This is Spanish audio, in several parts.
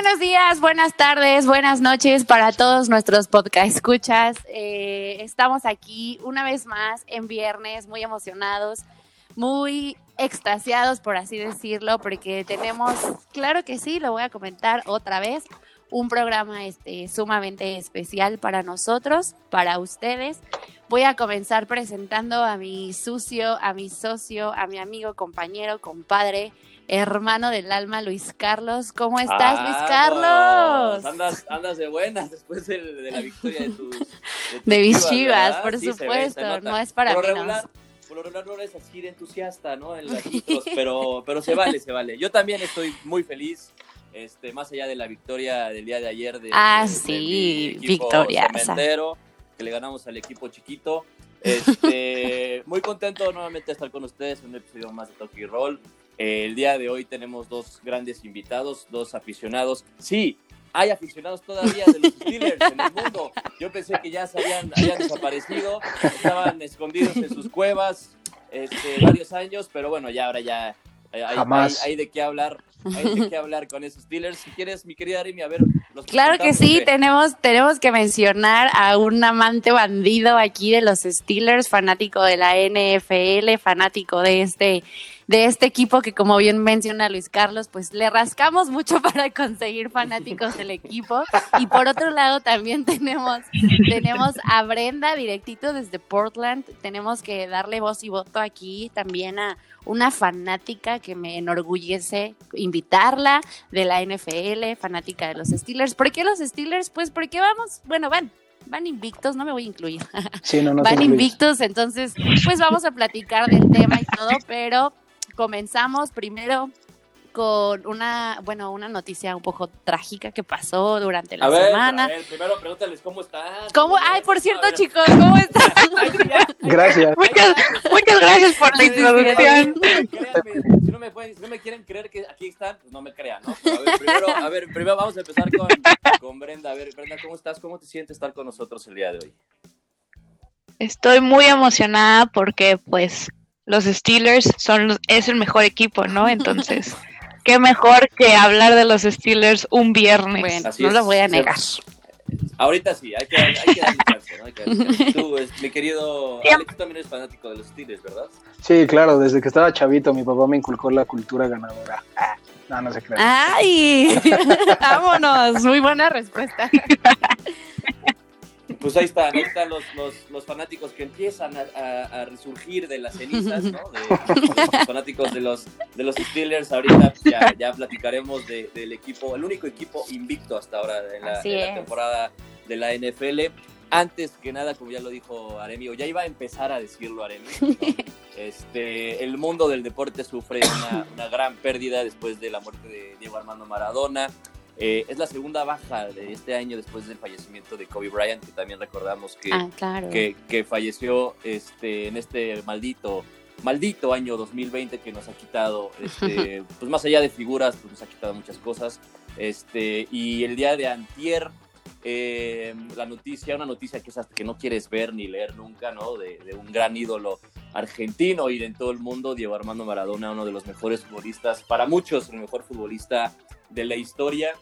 Buenos días, buenas tardes, buenas noches para todos nuestros podcast escuchas. Eh, estamos aquí una vez más en viernes, muy emocionados, muy extasiados, por así decirlo, porque tenemos, claro que sí, lo voy a comentar otra vez, un programa este, sumamente especial para nosotros, para ustedes. Voy a comenzar presentando a mi sucio, a mi socio, a mi amigo, compañero, compadre, hermano del alma, Luis Carlos. ¿Cómo estás, Luis Carlos? Andas, andas de buenas después de, la victoria de tus. De, mis chivas, por supuesto, no es para menos. Por lo regular no eres así de entusiasta, ¿no? En las pero, pero se vale, se vale. Yo también estoy muy feliz. Este, más allá de la victoria del día de ayer de, ah, de, de sí, equipo victoria. que le ganamos al equipo chiquito. Este, muy contento nuevamente de estar con ustedes en un episodio más de Toki Roll. Eh, el día de hoy tenemos dos grandes invitados, dos aficionados. Sí, hay aficionados todavía de los Steelers en el mundo. Yo pensé que ya se habían, habían desaparecido, estaban escondidos en sus cuevas este, varios años, pero bueno, ya ahora ya hay, hay, hay de qué hablar. Hay de qué hablar con esos Steelers. Si quieres, mi querida Arimi, a ver. Los claro que sí, tenemos, tenemos que mencionar a un amante bandido aquí de los Steelers, fanático de la NFL, fanático de este de este equipo que como bien menciona Luis Carlos, pues le rascamos mucho para conseguir fanáticos del equipo. Y por otro lado también tenemos, tenemos a Brenda directito desde Portland. Tenemos que darle voz y voto aquí también a una fanática que me enorgullece invitarla de la NFL, fanática de los Steelers. ¿Por qué los Steelers? Pues porque vamos, bueno, van, van invictos, no me voy a incluir. Sí, no, no van invictos, entonces, pues vamos a platicar del tema y todo, pero comenzamos primero con una, bueno, una noticia un poco trágica que pasó durante la a ver, semana. A ver, primero pregúntales cómo están. ¿Cómo? Ay, por cierto, chicos, ¿cómo están? gracias. Muchas, muchas gracias por la introducción. Créanme, si no, me pueden, si no me quieren creer que aquí están, pues no me crean, ¿no? Pero a ver, primero, a ver, primero vamos a empezar con, con Brenda. A ver, Brenda, ¿cómo estás? ¿Cómo te sientes estar con nosotros el día de hoy? Estoy muy emocionada porque, pues, los Steelers son es el mejor equipo, ¿no? Entonces, qué mejor que hablar de los Steelers un viernes. Bueno, no lo voy a negar. Ahorita sí, hay que, hay que darle chance, ¿no? Hay que darle chance. Tú, es, mi querido Alex, tú también eres fanático de los Steelers, ¿verdad? Sí, claro, desde que estaba chavito mi papá me inculcó la cultura ganadora. Ah, no, no se crea. ¡Ay! Vámonos, muy buena respuesta. Pues ahí están, ahí están los, los, los fanáticos que empiezan a, a, a, resurgir de las cenizas, ¿no? De, los fanáticos de los, de los Steelers. Ahorita ya, ya platicaremos de, del equipo, el único equipo invicto hasta ahora en la, en la temporada de la NFL. Antes que nada, como ya lo dijo Aremi, o ya iba a empezar a decirlo Aremi, ¿no? este, el mundo del deporte sufre una, una gran pérdida después de la muerte de Diego Armando Maradona. Eh, es la segunda baja de este año después del fallecimiento de Kobe Bryant, que también recordamos que, ah, claro. que, que, falleció este, en este maldito, maldito año 2020 que nos ha quitado, este, pues más allá de figuras, pues nos ha quitado muchas cosas. Este, y el día de antier, eh, la noticia, una noticia que es hasta que no quieres ver ni leer nunca, ¿no? De, de, un gran ídolo argentino y de en todo el mundo, Diego Armando Maradona, uno de los mejores futbolistas, para muchos el mejor futbolista de la historia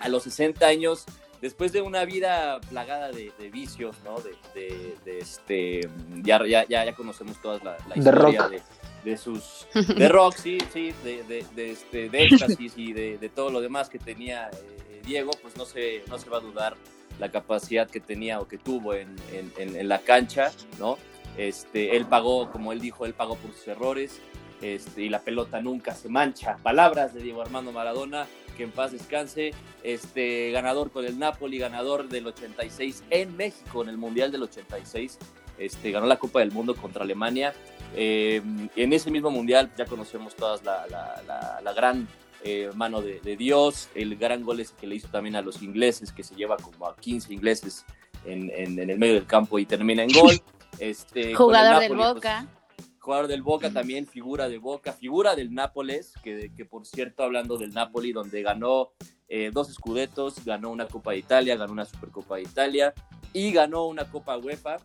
a los 60 años, después de una vida plagada de, de vicios, ¿no? De, de, este, ya, ya, ya conocemos toda la, la historia de, de, sus, de rock, sí, sí, de, de, este, de éxtasis y de, todo lo demás que tenía eh, Diego, pues no se, no se va a dudar la capacidad que tenía o que tuvo en, en, la cancha, ¿no? Este, él pagó, como él dijo, él pagó por sus errores, este, y la pelota nunca se mancha. Palabras de Diego Armando Maradona, que en paz descanse, este, ganador con el Napoli, ganador del 86 en México, en el Mundial del 86, este, ganó la Copa del Mundo contra Alemania. Eh, en ese mismo Mundial ya conocemos todas la, la, la gran eh, mano de, de, Dios, el gran gol ese que le hizo también a los ingleses, que se lleva como a 15 ingleses en, en, en el medio del campo y termina en gol. Este, Jugador del Boca. Pues, jugador del Boca también, figura de Boca, figura del Nápoles, que, que por cierto, hablando del Napoli, donde ganó eh, dos escudetos, ganó una Copa de Italia, ganó una Supercopa de Italia y ganó una Copa UEFA.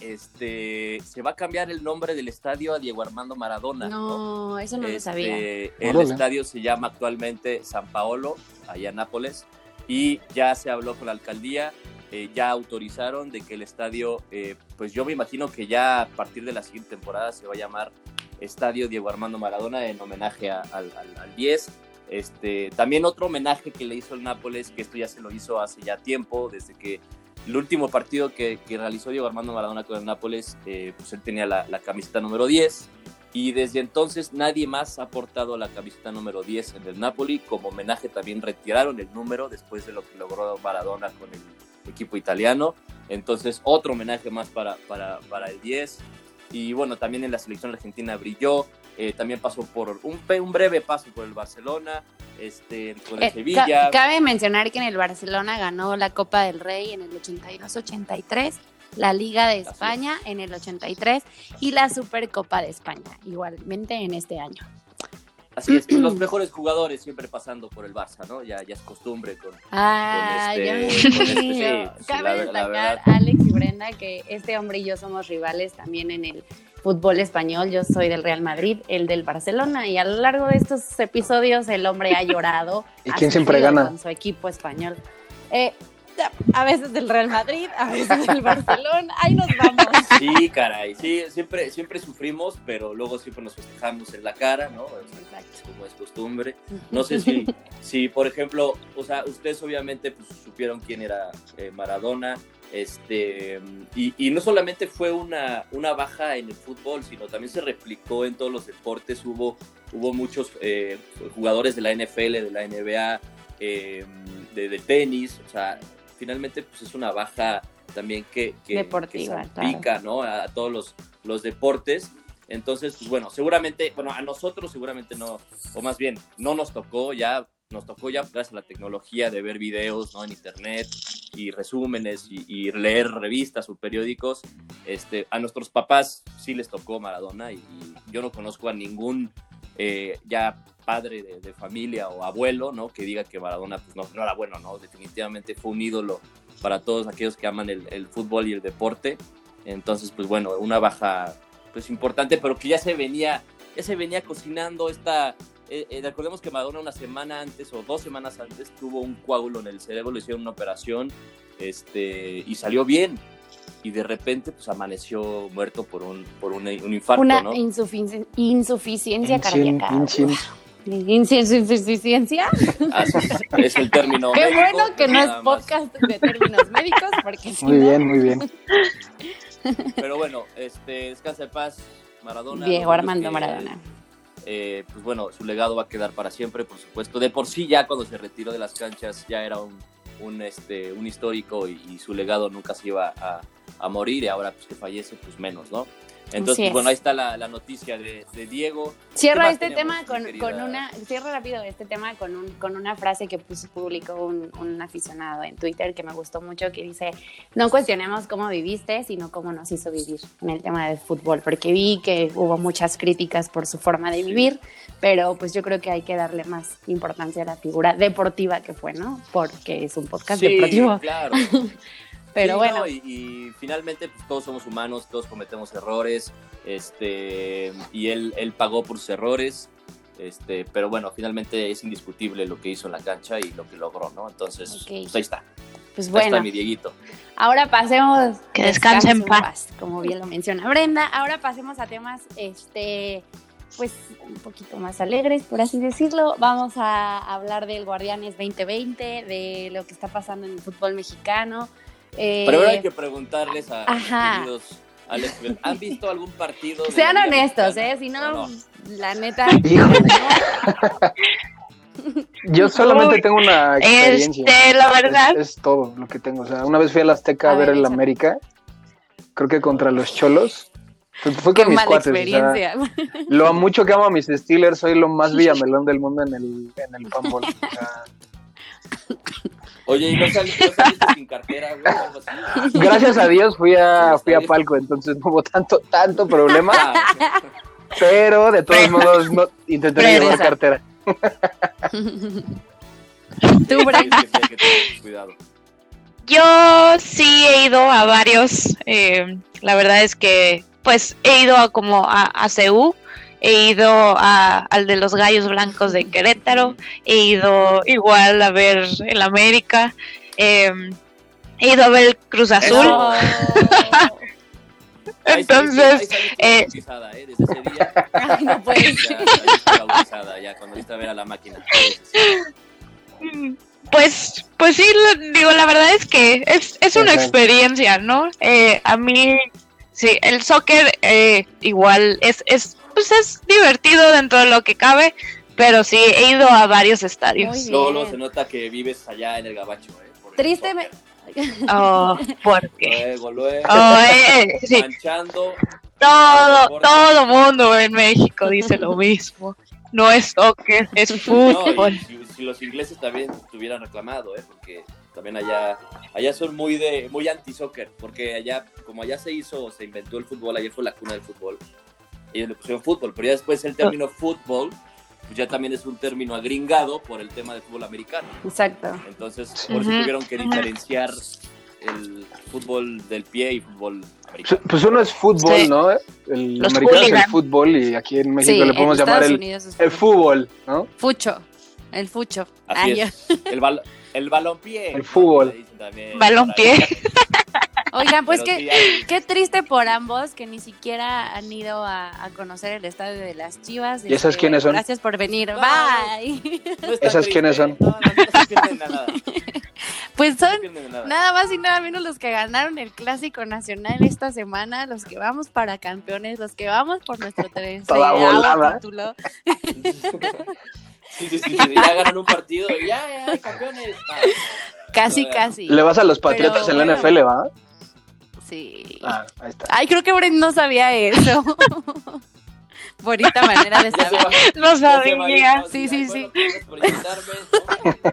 Este, se va a cambiar el nombre del estadio a Diego Armando Maradona. No, ¿no? eso no este, lo sabía. El estadio se llama actualmente San Paolo, allá en Nápoles y ya se habló con la alcaldía, eh, ya autorizaron de que el estadio, eh, pues yo me imagino que ya a partir de la siguiente temporada se va a llamar Estadio Diego Armando Maradona en homenaje al, al, 10. Este, también otro homenaje que le hizo el Nápoles, que esto ya se lo hizo hace ya tiempo, desde que el último partido que, que realizó Diego Armando Maradona con el Nápoles, eh, pues él tenía la, la, camiseta número 10 y desde entonces nadie más ha portado la camiseta número 10 en el Napoli. Como homenaje también retiraron el número después de lo que logró Maradona con el equipo italiano. Entonces otro homenaje más para, para, para el 10. Y bueno, también en la selección argentina brilló. Eh, también pasó por un, un, breve paso por el Barcelona, este, con el eh, Sevilla. Cabe mencionar que en el Barcelona ganó la Copa del Rey en el 82-83 la Liga de España en el 83 y la Supercopa de España, igualmente en este año. Así es, los mejores jugadores siempre pasando por el Barça, ¿no? Ya, ya es costumbre con, ah, este, Cabe destacar, Alex y Brenda, que este hombre y yo somos rivales también en el fútbol español. Yo soy del Real Madrid, el del Barcelona, y a lo largo de estos episodios el hombre ha llorado. ¿Y quién siempre gana? Con su equipo español. Eh, a veces del Real Madrid, a veces del Barcelona, ahí nos vamos. Sí, caray, sí, siempre, siempre sufrimos, pero luego siempre nos festejamos en la cara, ¿no? Como es costumbre. No sé si, si, por ejemplo, o sea, ustedes obviamente pues, supieron quién era eh, Maradona, este, y, no solamente fue una, una baja en el fútbol, sino también se replicó en todos los deportes. Hubo, hubo muchos eh, jugadores de la NFL, de la NBA, eh, de, de, tenis, o sea, finalmente pues es una baja también que, que, ¿no? A, todos los, los deportes. Entonces, pues bueno, seguramente, bueno, a nosotros seguramente no, o más bien, no nos tocó ya, nos tocó ya gracias a la tecnología de ver videos, ¿no? En internet y resúmenes y, leer revistas o periódicos. Este, a nuestros papás sí les tocó Maradona y, yo no conozco a ningún eh, ya padre de, familia o abuelo, ¿no? Que diga que Maradona pues, no, era bueno, ¿no? Definitivamente fue un ídolo para todos aquellos que aman el, fútbol y el deporte. Entonces, pues bueno, una baja pues importante, pero que ya se venía, ya se venía cocinando esta... Eh, eh, recordemos que Maradona una semana antes o dos semanas antes tuvo un coágulo en el cerebro, le hicieron una operación este, y salió bien y de repente pues amaneció muerto por un, por un, infarto. Una insuficiencia cardíaca. ¿Insuficiencia? es el término Qué bueno que no es podcast de términos médicos, porque Muy bien, muy bien. Pero bueno, este, descansa de paz, Maradona. Diego Armando Maradona. Eh, pues bueno, su legado va a quedar para siempre, por supuesto. De por sí ya cuando se retiró de las canchas ya era un, un, este, un histórico y, su legado nunca se iba a, a morir y ahora pues que fallece pues menos, ¿no? Entonces, bueno, ahí está la, noticia de, Diego. Cierra este tema con, una, cierra rápido este tema con, un, con una frase que puso, publicó un, un, aficionado en Twitter que me gustó mucho, que dice, no cuestionemos cómo viviste, sino cómo nos hizo vivir en el tema del fútbol, porque vi que hubo muchas críticas por su forma de vivir, pero pues yo creo que hay que darle más importancia a la figura deportiva que fue, ¿no? Porque es un podcast sí, deportivo. claro. Pero bueno. y, finalmente pues, todos somos humanos, todos cometemos errores, este, y él, él pagó por sus errores, este, pero bueno, finalmente es indiscutible lo que hizo en la cancha y lo que logró, ¿no? Entonces, pues ahí está. Pues bueno. Ahí está mi Dieguito. Ahora pasemos. Que descanse en paz. Como bien lo menciona Brenda. Ahora pasemos a temas, este, pues un poquito más alegres, por así decirlo. Vamos a hablar del Guardianes 2020, de lo que está pasando en el fútbol mexicano, eh, Pero ahora hay que preguntarles a queridos Alex, ¿han visto algún partido? Sean honestos, ¿eh? Si no, la neta. Yo solamente tengo una experiencia. Este, la verdad. Es, todo lo que tengo. O sea, una vez fui a la Azteca a, ver, el América, creo que contra los Cholos. Fue con mis cuates. Experiencia. lo mucho que amo a mis Steelers, soy lo más villamelón del mundo en el, en el O sea, Oye, ¿y no saliste, sin cartera, Gracias a Dios fui a, fui a Palco, entonces no hubo tanto, tanto problema. Ah, pero de todos modos no, intenté llevar cartera. Tú, Cuidado. Yo sí he ido a varios. Eh, la verdad es que, pues, he ido a como a, a CEU he ido a, al de los Gallos Blancos de Querétaro, he ido igual a ver el América, em, he ido a ver el Cruz Azul. Entonces, eh, ¿eh? Desde ese día, Ay, no puede ser. Ya, ya cuando viste a ver a la máquina. Pues, pues sí, digo, la verdad es que es, es una experiencia, ¿no? Eh, a mí, sí, el soccer eh, igual es, es, pues es divertido dentro de lo que cabe, pero sí, he ido a varios estadios. Solo se nota que vives allá en el gabacho, ¿eh? Tristemente. Oh, ¿por qué? Luego, luego. Oh, eh, sí. Manchando. Todo, todo mundo en México dice lo mismo. No es soccer, es fútbol los ingleses también tuvieran reclamado, ¿eh? porque también allá, allá son muy de muy anti-soccer, porque allá, como allá se hizo, se inventó el fútbol, ayer fue la cuna del fútbol, ellos le pusieron fútbol, pero ya después el término fútbol pues ya también es un término agringado por el tema del fútbol americano. Exacto. Entonces, por eso tuvieron que diferenciar el fútbol del pie y fútbol americano. Pues uno es fútbol, ¿no? El americano es el fútbol y aquí en México le podemos llamar el, el, fútbol, ¿no? Fucho. El fucho. Así es. El, bal el balompié. El fútbol. Balompié. Oigan, pues qué, qué triste por ambos que ni siquiera han ido a, a conocer el estadio de las Chivas. ¿Y esas este, quiénes son? Gracias por venir. Bye. ¿Esas quiénes son? No, nada. Pues son nada. más y nada menos los que ganaron el Clásico Nacional esta semana, los que vamos para campeones, los que vamos por nuestro tercer título. Sí, sí, sí, ya ganan un partido ya, ya, campeones. Casi, casi. Le vas a los Patriotas en la NFL, ¿va? Sí. Ah, ahí está. Ay, creo que Brent no sabía eso. Bonita manera de saber. No sabía. Sí, sí, sí.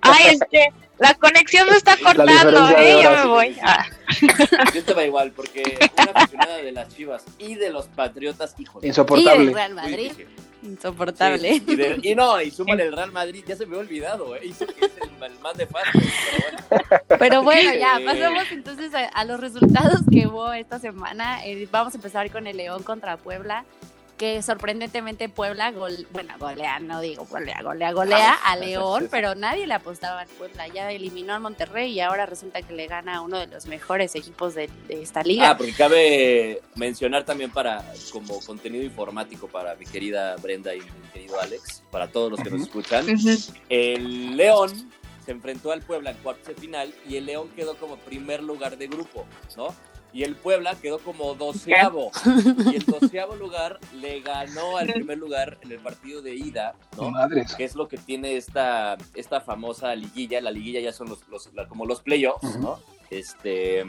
Ay, este, la conexión no está cortando, ¿eh? Ya me voy. Ah. Yo te va igual, porque una aficionada de las Chivas y de los Patriotas, hijo Insoportable. Y el Real Madrid. Insoportable. y, no, y súmale el Real Madrid, ya se me ha olvidado, ¿eh? Hizo que es el, más de fácil, pero bueno. Pero bueno, ya, pasamos entonces a, los resultados que hubo esta semana. Eh, vamos a empezar con el León contra Puebla que sorprendentemente Puebla, gol, bueno, golea, no digo golea, golea, golea a León, pero nadie le apostaba al Puebla, ya eliminó al Monterrey y ahora resulta que le gana a uno de los mejores equipos de, esta liga. Ah, porque cabe mencionar también para, como contenido informático para mi querida Brenda y mi querido Alex, para todos los que nos escuchan, el León se enfrentó al Puebla en cuartos de final y el León quedó como primer lugar de grupo, ¿no? Y el Puebla quedó como doceavo. Y el doceavo lugar le ganó al primer lugar en el partido de ida, ¿no? Que es lo que tiene esta, esta famosa liguilla. La liguilla ya son los, como los playoffs, ¿no? Este,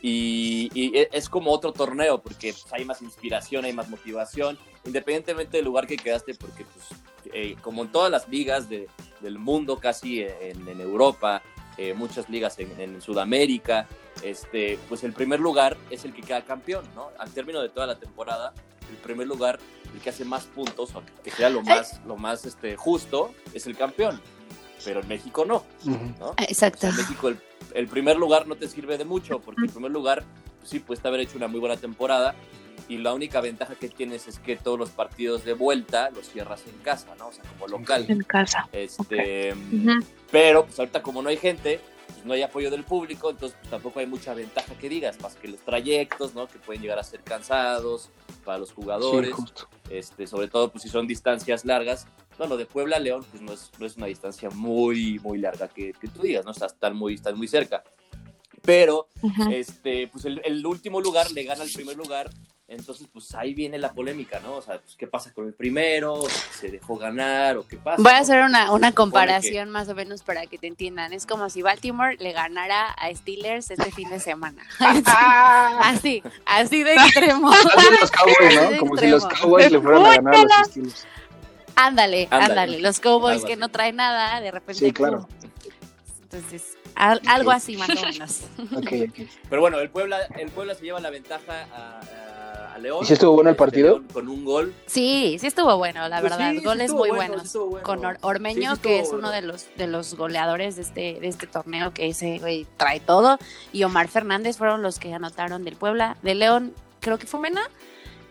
y, e, es como otro torneo porque pues, hay más inspiración, hay más motivación, independientemente del lugar que quedaste, porque pues, eh, como en todas las ligas de, del mundo, casi en, en Europa, eh, muchas ligas en, en Sudamérica, este, pues el primer lugar es el que queda campeón, ¿no? Al término de toda la temporada, el primer lugar, el que hace más puntos, o que sea lo más, lo más este, justo, es el campeón. Pero en México no, ¿no? Exacto. en México el, primer lugar no te sirve de mucho, porque el primer lugar pues sí puede haber hecho una muy buena temporada, y la única ventaja que tienes es que todos los partidos de vuelta los cierras en casa, ¿no? O sea, como local. En casa. Este, Pero pues ahorita como no hay gente, pues, no hay apoyo del público, entonces pues, tampoco hay mucha ventaja que digas, más que los trayectos, ¿no? Que pueden llegar a ser cansados para los jugadores, este, sobre todo pues si son distancias largas. Bueno, de Puebla a León pues no es, no es una distancia muy, muy larga que, que tú digas, ¿no? Están muy, están muy cerca. Pero, este, pues el, el, último lugar le gana al primer lugar entonces, pues ahí viene la polémica, ¿no? O sea, pues, ¿qué pasa con el primero? ¿Se dejó ganar o qué pasa? Voy a hacer una, una comparación más o menos para que te entiendan. Es como si Baltimore le ganara a Steelers este fin de semana. así, así de extremo. Así los Cowboys, ¿no? Como si los Cowboys le fueran a ganar a los Steelers. Ándale, ándale, Los Cowboys que no traen nada, de repente. Sí, claro. Entonces, algo así más o menos. Okay, okay. Pero bueno, el Puebla, el Puebla se lleva la ventaja a León. ¿Y si estuvo bueno el partido? con un gol. Sí, sí estuvo bueno, la pues verdad. Goles muy buenos. Con Ormeño, que es uno de los, de los goleadores de este, de este torneo, que ese güey trae todo. Y Omar Fernández fueron los que anotaron del Puebla. De León, creo que fue Mena.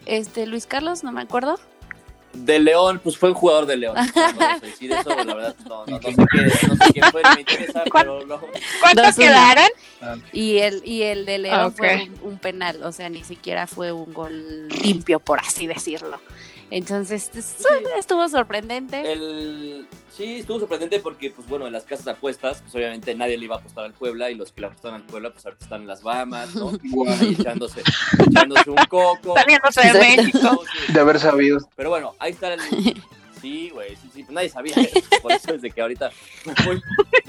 Este, Luis Carlos, no me acuerdo. De León, pues fue un jugador de León. No decir eso, la verdad, no, no, no, sé, qué, no sé quién fue, me interesa, pero no. ¿Cuántos quedaron? Y el, y el de León fue un, un, penal, o sea, ni siquiera fue un gol limpio, por así decirlo. Entonces, estuvo sorprendente. El, sí, estuvo sorprendente porque, pues bueno, en las casas de apuestas, pues obviamente nadie le iba a apostar al Puebla y los que le apostaron al Puebla, pues ahorita están en las Bahamas, ¿no? Ahí echándose, echándose un coco. Saliéndose de México. De haber sabido. Pero bueno, ahí está el, Sí, güey, sí, sí, nadie sabía Por eso desde que ahorita,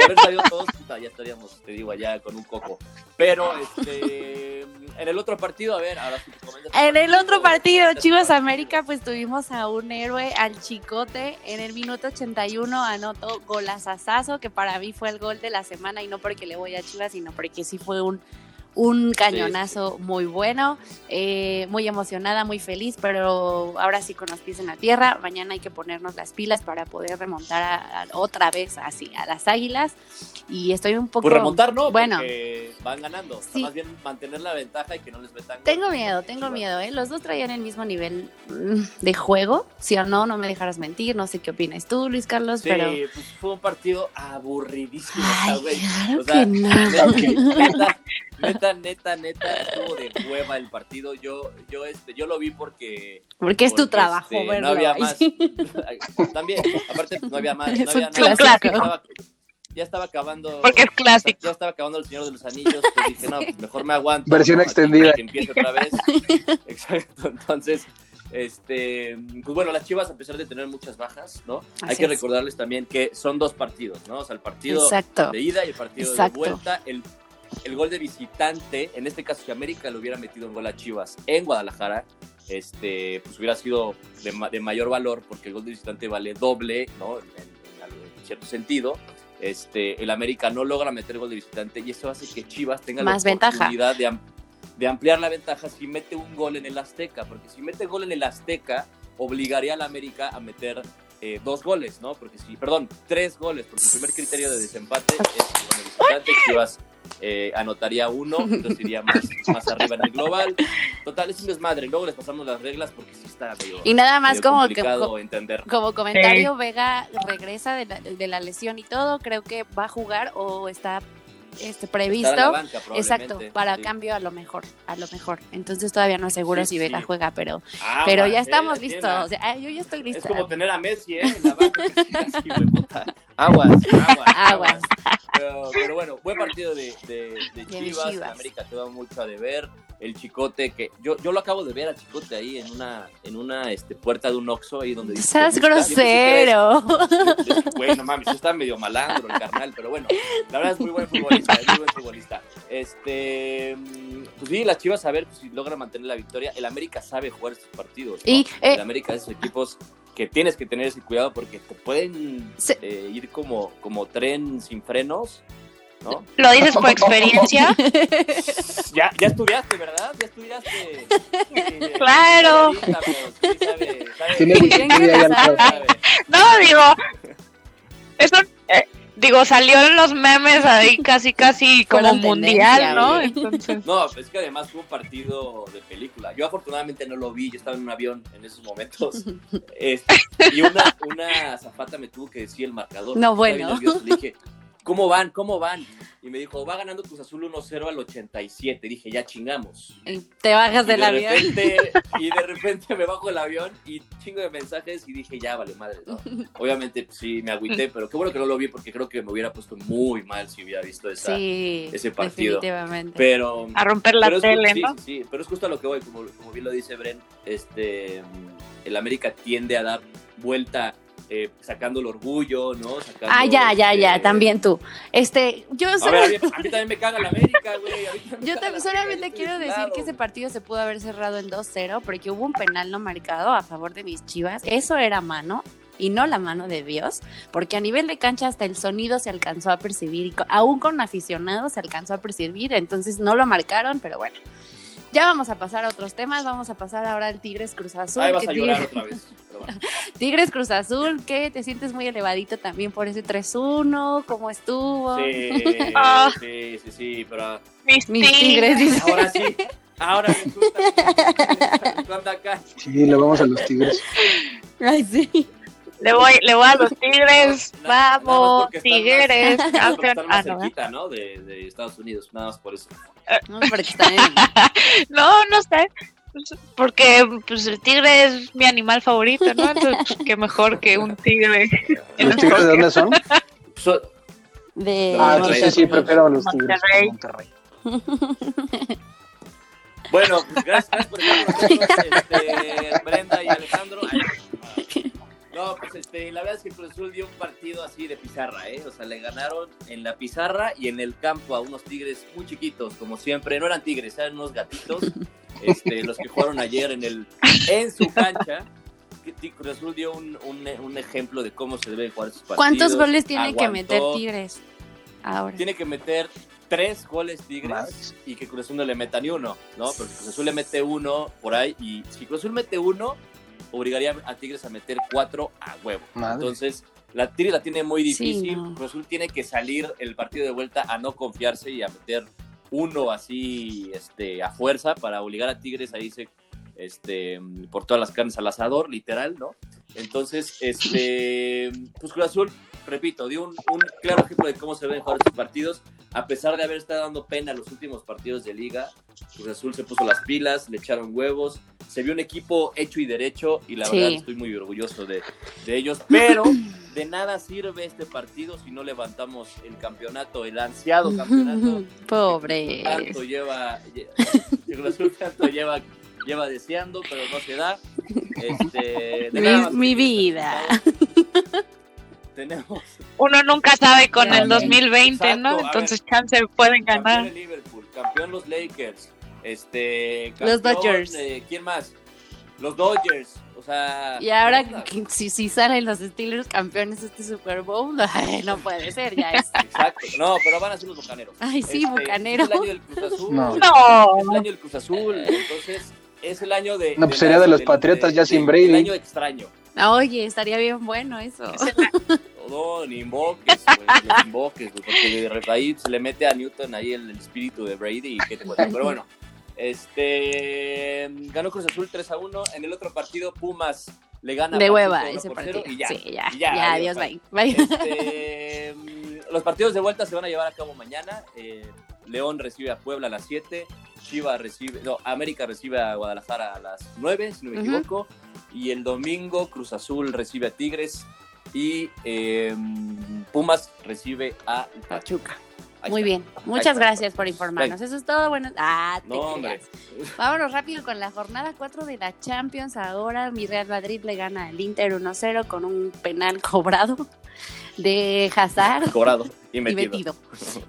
haber sabido todos, ya estaríamos, te digo, allá con un coco. Pero, este, en el otro partido, a ver, ahora sí En el otro partido, Chivas América, pues tuvimos a un héroe, al Chicote, en el minuto 81 anotó golazazazo, que para mí fue el gol de la semana, y no porque le voy a Chivas, sino porque sí fue un un cañonazo muy bueno, eh, muy emocionada, muy feliz, pero ahora sí con los pies en la tierra. Mañana hay que ponernos las pilas para poder remontar otra vez así a las águilas. Y estoy un poco. Por pues remontar, ¿no? Bueno, van ganando. Más bien mantener la ventaja y que no les metan. Tengo miedo, tengo miedo, ¿eh? Los dos traían el mismo nivel mm, de juego. Si o no, no me dejarás mentir. No sé qué opinas tú, Luis Carlos, sí, pero. pues fue un partido aburridísimo, Ay, Claro que no. neta, neta, neta, estuvo de hueva el partido. Yo, yo, este, yo lo vi porque. Porque es tu trabajo, este, No había más. También, aparte, no había más. No había nada. Ya estaba, acabando. Porque es clásico. Ya estaba acabando el Señor de los Anillos. Pues dije, no, pues mejor me aguanto. Versión extendida. Que empiece otra vez. Exacto. Entonces, este, pues bueno, las Chivas, a pesar de tener muchas bajas, ¿no? Hay que recordarles también que son dos partidos, ¿no? O sea, el partido de ida y el partido de vuelta. El el gol de visitante, en este caso si América le hubiera metido un gol a Chivas en Guadalajara, este, pues hubiera sido de, mayor valor porque el gol de visitante vale doble, ¿no? En, cierto sentido. Este, el América no logra meter gol de visitante y eso hace que Chivas tenga Más la oportunidad De, de ampliar la ventaja si mete un gol en el Azteca, porque si mete gol en el Azteca, obligaría al América a meter eh, dos goles, ¿no? Porque si, perdón, tres goles, porque el primer criterio de desempate es el visitante, Chivas eh, anotaría uno, entonces iría más, más arriba en el global. Total, es un desmadre. Luego les pasamos las reglas porque sí está medio, Y nada más como complicado que, entender. como comentario, Vega regresa de la, de la lesión y todo, creo que va a jugar o está este previsto. exacto, para cambio a lo mejor, a lo mejor. Entonces todavía no es seguro si Vega juega, pero, ah, pero ya estamos listos. O sea, yo ya estoy lista. Es como tener a Messi, ¿eh? En la banca, aguas, aguas, aguas. Pero, bueno, buen partido de, de, de Chivas. Chivas. América quedó mucho a deber. El Chicote, que yo, yo lo acabo de ver al Chicote ahí en una, en una este, puerta de un Oxxo ahí donde dice... ¡Estás grosero! Güey, no mames, está medio malandro el carnal, pero bueno, la verdad es muy buen futbolista, es muy buen futbolista. Este, pues sí, las Chivas a ver pues, si logran mantener la victoria. El América sabe jugar estos partidos. Y, eh, el América es esos equipos que tienes que tener ese cuidado porque te pueden eh, ir como, como tren sin frenos, ¿no? ¿Lo dices por experiencia? ya, ya estudiaste, ¿verdad? Ya estudiaste. claro. No, digo, eso, eh, digo, salió en los memes ahí casi, casi como mundial, ¿no? Entonces... No, es que además fue un partido de película. Yo afortunadamente no lo vi, yo estaba en un avión en esos momentos. Este, y una, una zafata me tuvo que decir el marcador. No, bueno. Le dije, ¿cómo van? ¿Cómo van? Y me dijo, va ganando Cruz Azul 1-0 al 87. Dije, ya chingamos. Y te bajas del avión. y de repente me bajo del avión y chingo de mensajes y dije, ya vale madre, ¿no? Obviamente pues, sí me agüité, pero qué bueno que no lo vi porque creo que me hubiera puesto muy mal si hubiera visto esa, ese partido. Definitivamente. Pero, a romper la tele, ¿no? Sí, sí, pero es justo a lo que voy, como, como bien lo dice Bren, este, el América tiende a dar vuelta eh, sacando el orgullo, ¿no? ah, ya, ya, ya, este, también tú. Este, yo a, ver, a, mí, también me caga la América, güey. Yo solamente quiero decir que ese partido se pudo haber cerrado en 2-0 porque hubo un penal no marcado a favor de mis chivas. Eso era mano y no la mano de Dios, porque a nivel de cancha hasta el sonido se alcanzó a percibir, y aún con aficionados se alcanzó a percibir, entonces no lo marcaron, pero bueno, ya vamos a pasar a otros temas. Vamos a pasar ahora al Tigres Cruz Azul. Ahí vas a llorar otra vez. Tigres Cruz Azul, que te sientes muy elevadito también por ese 3-1. ¿Cómo estuvo? Sí, ah. sí, sí, sí, pero. Mis, tigres. Ahora sí. Ahora me gusta. Sí, le vamos a los Tigres. Ay, sí. Le voy, le voy a los Tigres. Vamos, Tigres. Más, ah, no, De, de, Estados Unidos, nada más por eso. No, está no, no sé. Porque pues, el tigre es mi animal favorito, ¿no? Entonces, qué mejor que un tigre. ¿Los tigres de dónde son? de ah, sí, sí, prefiero los tigres de Monterrey. Bueno, gracias, por estar este, Brenda y Alejandro. No, pues este, la verdad es que Cruz Azul dio un partido así de pizarra, ¿eh? O sea, le ganaron en la pizarra y en el campo a unos tigres muy chiquitos, como siempre. No eran tigres, eran unos gatitos, este, los que jugaron ayer en, el, en su cancha. Cruz Azul dio un, un, ejemplo de cómo se debe jugar sus partidos. ¿Cuántos goles tiene que meter Tigres ahora? Tiene que meter tres goles Tigres y que Cruz Azul no le meta ni uno, ¿no? Porque Cruz Azul le mete uno por ahí y si Cruz Azul mete uno, obligaría a Tigres a meter cuatro a huevo. Entonces, la Tigres la tiene muy difícil. Cruz Azul tiene que salir el partido de vuelta a no confiarse y a meter uno así este, a fuerza para obligar a Tigres a irse este, por todas las carnes al asador, literal, ¿no? Entonces, este, pues Cruz Azul, repito, dio un, claro ejemplo de cómo se ven jugar estos partidos. A pesar de haber estado dando pena los últimos partidos de liga, Cruz Azul se puso las pilas, le echaron huevos, se vio un equipo hecho y derecho y la verdad estoy muy orgulloso de, ellos, pero de nada sirve este partido si no levantamos el campeonato, el ansiado campeonato. Pobre. Tanto lleva, Cruz Azul tanto lleva lleva deseando, pero no se da. Este, mi, vida. Tenemos. Uno nunca sabe con el 2020, ¿no? Entonces, chance pueden ganar. Campeón Liverpool, campeón los Lakers, este, los Dodgers. ¿Quién más? Los Dodgers. O sea, y ahora si, si salen los Steelers campeones este Super Bowl, no puede ser, ya es. Exacto, no, pero van a ser los bucaneros. Ay, sí, este, bucaneros. Es el año del Cruz Azul. No. Es el año del Cruz Azul. Entonces, es el año de. No, pues sería de los Patriotas ya sin Brady. El año extraño. Ah, oye, estaría bien bueno eso. No, ni invoques, ni invoques, porque de ahí se le mete a Newton ahí el, espíritu de Brady y qué te cuenta. Pero bueno, este ganó Cruz Azul 3 a 1. En el otro partido, Pumas le gana de hueva ese partido. Y ya, sí, ya, ya, adiós, bye. Este, los partidos de vuelta se van a llevar a cabo mañana. Eh, León recibe a Puebla a las 7. Chiva recibe, no, América recibe a Guadalajara a las 9, si no me equivoco. Y el domingo Cruz Azul recibe a Tigres y em, Pumas recibe a Pachuca. Muy bien, muchas gracias por informarnos. Eso es todo. Bueno, ah, Vámonos rápido con la jornada 4 de la Champions. Ahora mi Real Madrid le gana al Inter 1-0 con un penal cobrado de Hazard. Cobrado y metido.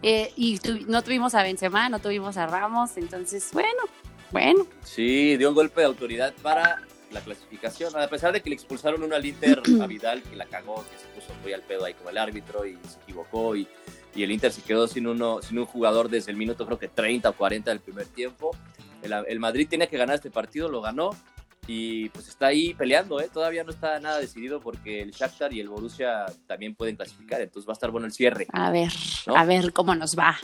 Y, eh, no tuvimos a Benzema, no tuvimos a Ramos, entonces, bueno, bueno. Sí, dio un golpe de autoridad para la clasificación, a pesar de que le expulsaron uno al Inter a Vidal, que la cagó, que se puso muy al pedo ahí como el árbitro y se equivocó y, y el Inter se quedó sin, uno, sin un jugador desde el minuto creo que 30 o 40 del primer tiempo. El, el Madrid tenía que ganar este partido, lo ganó, y pues está ahí peleando, ¿eh? Todavía no está nada decidido porque el Shakhtar y el Borussia también pueden clasificar, entonces va a estar bueno el cierre. A ver, a ver cómo nos va.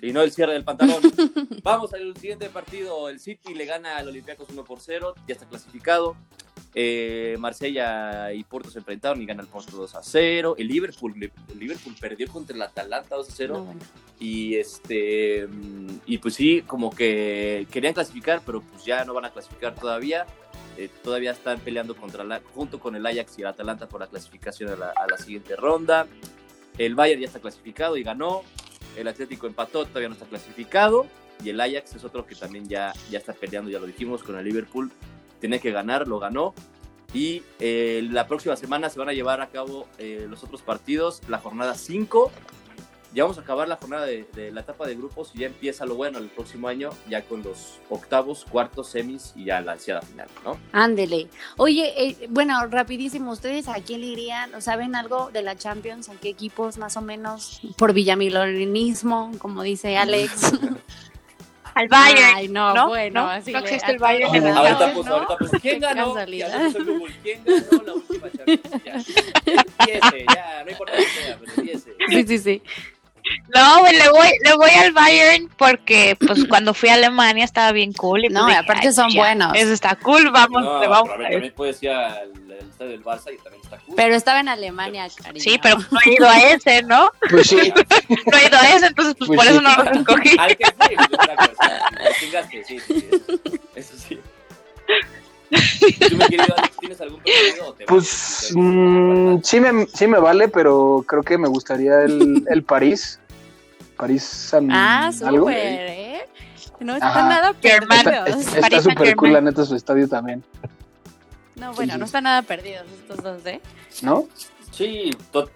Y no el cierre del pantalón. Vamos al siguiente partido. El City le gana al Olympiacos 1 por 0, ya está clasificado. Eh, Marsella y Porto se enfrentaron y gana el Porto 2 a 0. El Liverpool, el Liverpool perdió contra el Atalanta 2 a 0. Y este y pues sí, como que querían clasificar, pero pues ya no van a clasificar todavía. Eh, todavía están peleando contra la, junto con el Ajax y el Atalanta por la clasificación a la, a la siguiente ronda. El Bayern ya está clasificado y ganó. El Atlético empató, todavía no está clasificado. Y el Ajax es otro que también ya, ya está peleando, ya lo dijimos, con el Liverpool tiene que ganar, lo ganó. Y eh, la próxima semana se van a llevar a cabo eh, los otros partidos, la jornada 5. Ya vamos a acabar la jornada de, la etapa de grupos y ya empieza lo bueno el próximo año, ya con los octavos, cuartos, semis y ya la ansiada final, ¿no? Ándele. Oye, eh, bueno, rapidísimo, ¿ustedes a quién le irían? ¿Saben algo de la Champions? ¿A qué equipos más o menos? Por villamilonismo, como dice Alex. al Bayern. Ay, no, ¿no? bueno, no, así no existe el Bayern. En ahorita pues, ahorita pues, ¿quién ganó? ¿Quién ganó la última Champions? Ya, empiece, ya, no importa que sea, pero empiece. Sí, sí, sí. No, le voy, le voy al Bayern porque pues cuando fui a Alemania estaba bien cool. Y no, pues aparte son buenos. Eso está cool, vamos, no, vamos. Pero también puedes ir al, estadio del Barça y también está cool. Pero estaba en Alemania, cariño. Sí, pero no he ido a ese, ¿no? Pues sí. no he ido a ese, entonces pues, Pues por sí. eso no lo escogí. Al que pues, otra cosa. Sí, sí, sí, eso sí. ¿Tú, mi querido Alex, tienes algún preferido o te Pues vale? mm, sí, me, sí me vale, pero creo que me gustaría el, el París. París San Ah, algo. súper, ¿eh? No están Ajá. nada perdidos. Está- Está París súper cool, la neta, su estadio también, No, bueno, Sí. no están nada perdidos estos dos, ¿eh? ¿no? Sí,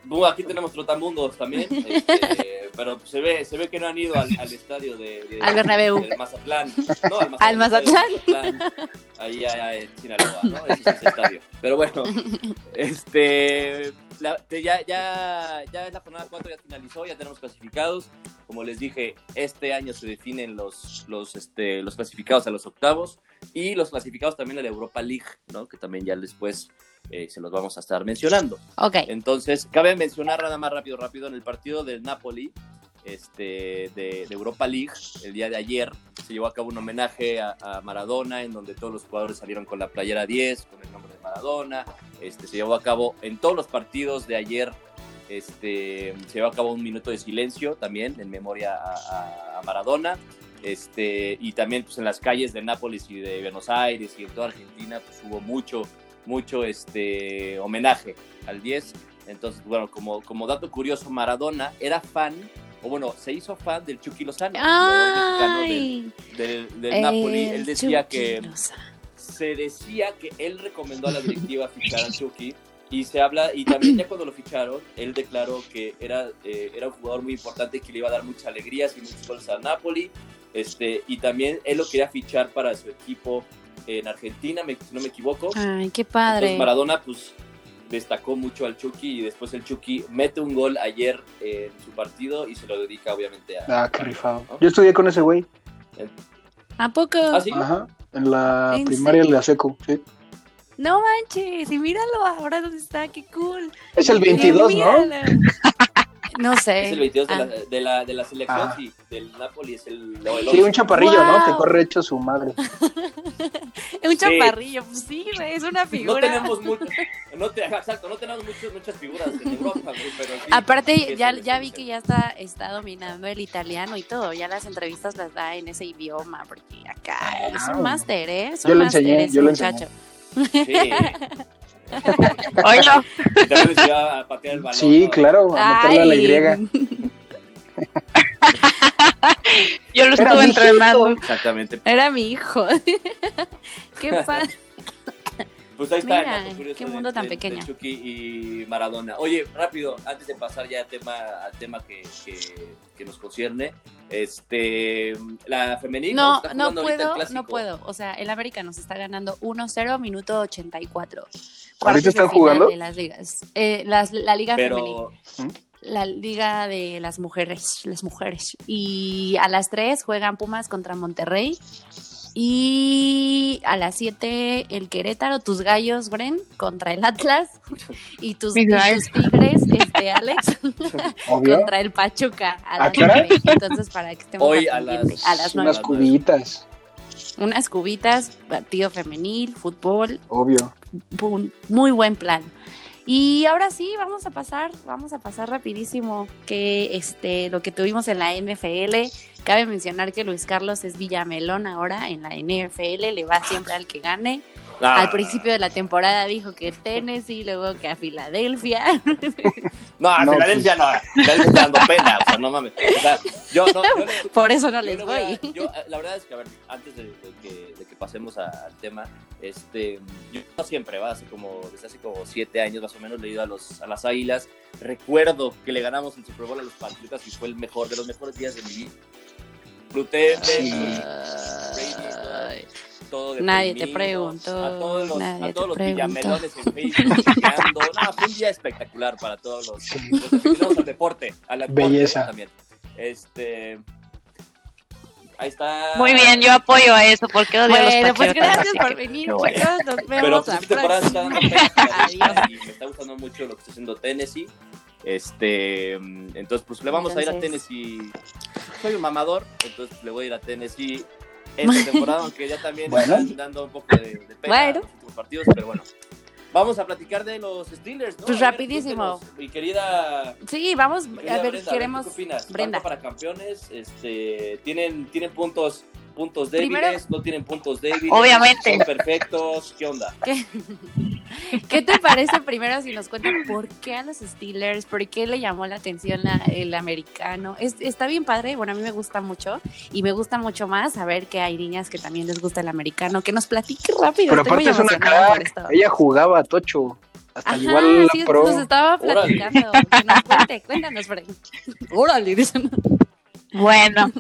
bueno, aquí tenemos trotamundos también, este, pero se ve, se ve que no han ido al, al estadio de, de- Al Bernabéu. del Mazatlán. No, al Mazatlán. Al Mazatlán. Mazatlán, Ahí, allá en Sinaloa, ¿no? Ese es ese estadio. Pero bueno, este, la- ya, ya, ya es la jornada 4, ya finalizó, ya tenemos clasificados. Como les dije, este año se definen los, los, este, los clasificados a los octavos y los clasificados también a la Europa League, ¿no? Que también ya después eh, se los vamos a estar mencionando. Ok. Entonces, cabe mencionar nada más rápido, rápido, en el partido del Napoli, este, de, de Europa League, el día de ayer, se llevó a cabo un homenaje a, a Maradona, en donde todos los jugadores salieron con la playera 10, con el nombre de Maradona. Este, se llevó a cabo en todos los partidos de ayer, este, se llevó a cabo un minuto de silencio también, en memoria a, a- a Maradona. Este, y también pues, en las calles de Nápoles y de Buenos Aires y en toda Argentina pues, hubo mucho, mucho este, homenaje al 10. Entonces, bueno, como, como dato curioso, Maradona era fan, o bueno, se hizo fan del Chucky Lozano, mexicano del, Ay, del, del Napoli. Él decía Chucky que Lozano. se decía que él recomendó a la directiva fichar al Chucky y se habla y también ya cuando lo ficharon él declaró que era eh, era un jugador muy importante que le iba a dar muchas alegrías y muchos goles al Napoli este y también él lo quería fichar para su equipo en Argentina me- si no me equivoco Ay, qué entonces padre. Maradona pues destacó mucho al Chucky y después el Chucky mete un gol ayer en su partido y se lo dedica obviamente a Ah, qué rifado. Yo estudié con ese güey. ¿A poco? ¿Ah, sí? Ajá. En la ¿En primaria serio? de la seco, sí. No manches, y míralo ahora dónde está, qué cool. Es el 22, ¿no? No sé. Es el 22 de, Ah. la, de, la, de la selección, Ah. sí, del Napoli es el, o el Sí, 11. un chaparrillo, ¿no? Que corre hecho su madre. Un chaparrillo, pues sí, es una No figura. tenemos mucho, no te, exacto, no tenemos muchas, muchas figuras en Europa, güey, pero sí, Aparte, ya, ya vi que ya está, está dominando el italiano y todo. Ya las entrevistas las da en ese idioma, porque acá es Ah. un máster, ¿eh? Es Yo un máster enseñé, yo le muchacho. Sí. Oiga, Y también les iba a patear el balón. Sí, ¿no? claro, a meterle a la Y. yo lo Era estuve mi entrenando. Exactamente. Era mi hijo. Qué padre. Pues ahí está. Mira, qué de- mundo tan de- de pequeño. Chucky y Maradona. Oye, rápido, antes de pasar ya al tema, al tema que, que, que nos concierne, este, la femenina. No, está no puedo, no puedo. O sea, el América nos está ganando 1-0, minuto 84. ¿Ahorita de están jugando? De las ligas. Eh, las- la liga femenil. Pero, La liga de las mujeres, las mujeres. Y a las 3 juegan Pumas contra Monterrey. Y a las 7 el Querétaro, tus gallos, Bren, contra el Atlas. Y tus, y tus tigres, este, Alex, Obvio. contra el Pachuca. A Ah, las. 9. Entonces, para que estemos Hoy a las- a las nueve. 9. Unas cubitas, Unas cubitas, partido femenil, fútbol, obvio. un muy buen plan. Y ahora sí, vamos a pasar, vamos a pasar rapidísimo que este lo que tuvimos en la NFL. Cabe mencionar que Luis Carlos es Villamelón ahora en la NFL, le va siempre al que gane. Ah, Al principio de la temporada dijo que Tennessee, luego que a Filadelfia. No, a No, Filadelfia no. Filadelfia está dando pena, o sea, no mames. O sea, yo no, yo le- Por eso no les le voy a- yo, la verdad es que, a ver, antes de, de que, de que pasemos a- al tema, este, yo no siempre, ¿va? Hace como, desde hace como siete años más o menos, le he ido a, los, a las Águilas. Recuerdo que le ganamos el Super Bowl a los Patriotas y fue el mejor, de los mejores días de mi vida. Disfruté de Nadie te preguntó, A todos los, nadie a te todos los preguntó. villamelones en Facebook. No, fue un día espectacular para todos los, al deporte. Al deporte Belleza. También. Este. Ahí está. Muy bien, yo apoyo a eso porque odio a los Bueno, pues gracias por venir, bueno. Pero pues la está dando Adiós. y me está gustando mucho lo que está haciendo Tennessee. Este, entonces, pues le vamos a ir a Tennessee. Soy un mamador, entonces le voy a ir a Tennessee esta temporada, aunque ya también están dando un poco de, de pena en los últimos partidos, pero bueno. Vamos a platicar de los Steelers, ¿no? Pues rapidísimo. mi querida. Sí, vamos, a ver, queremos. ¿Qué opinas? Brenda. para campeones, este, tienen, tienen puntos puntos débiles, no tienen puntos débiles. Obviamente. Son perfectos. ¿Qué onda? ¿Qué, te parece primero si nos cuentan por qué a los Steelers, por qué le llamó la atención el americano? está bien padre, bueno, a mí me gusta mucho y me gusta mucho más saber que hay niñas que también les gusta el americano. Que nos platique rápido. Pero aparte es una crack. Ella jugaba a Tocho. Hasta Ajá, igual sí, nos estaba platicando. cuente, cuéntanos, Fred. Órale, bueno,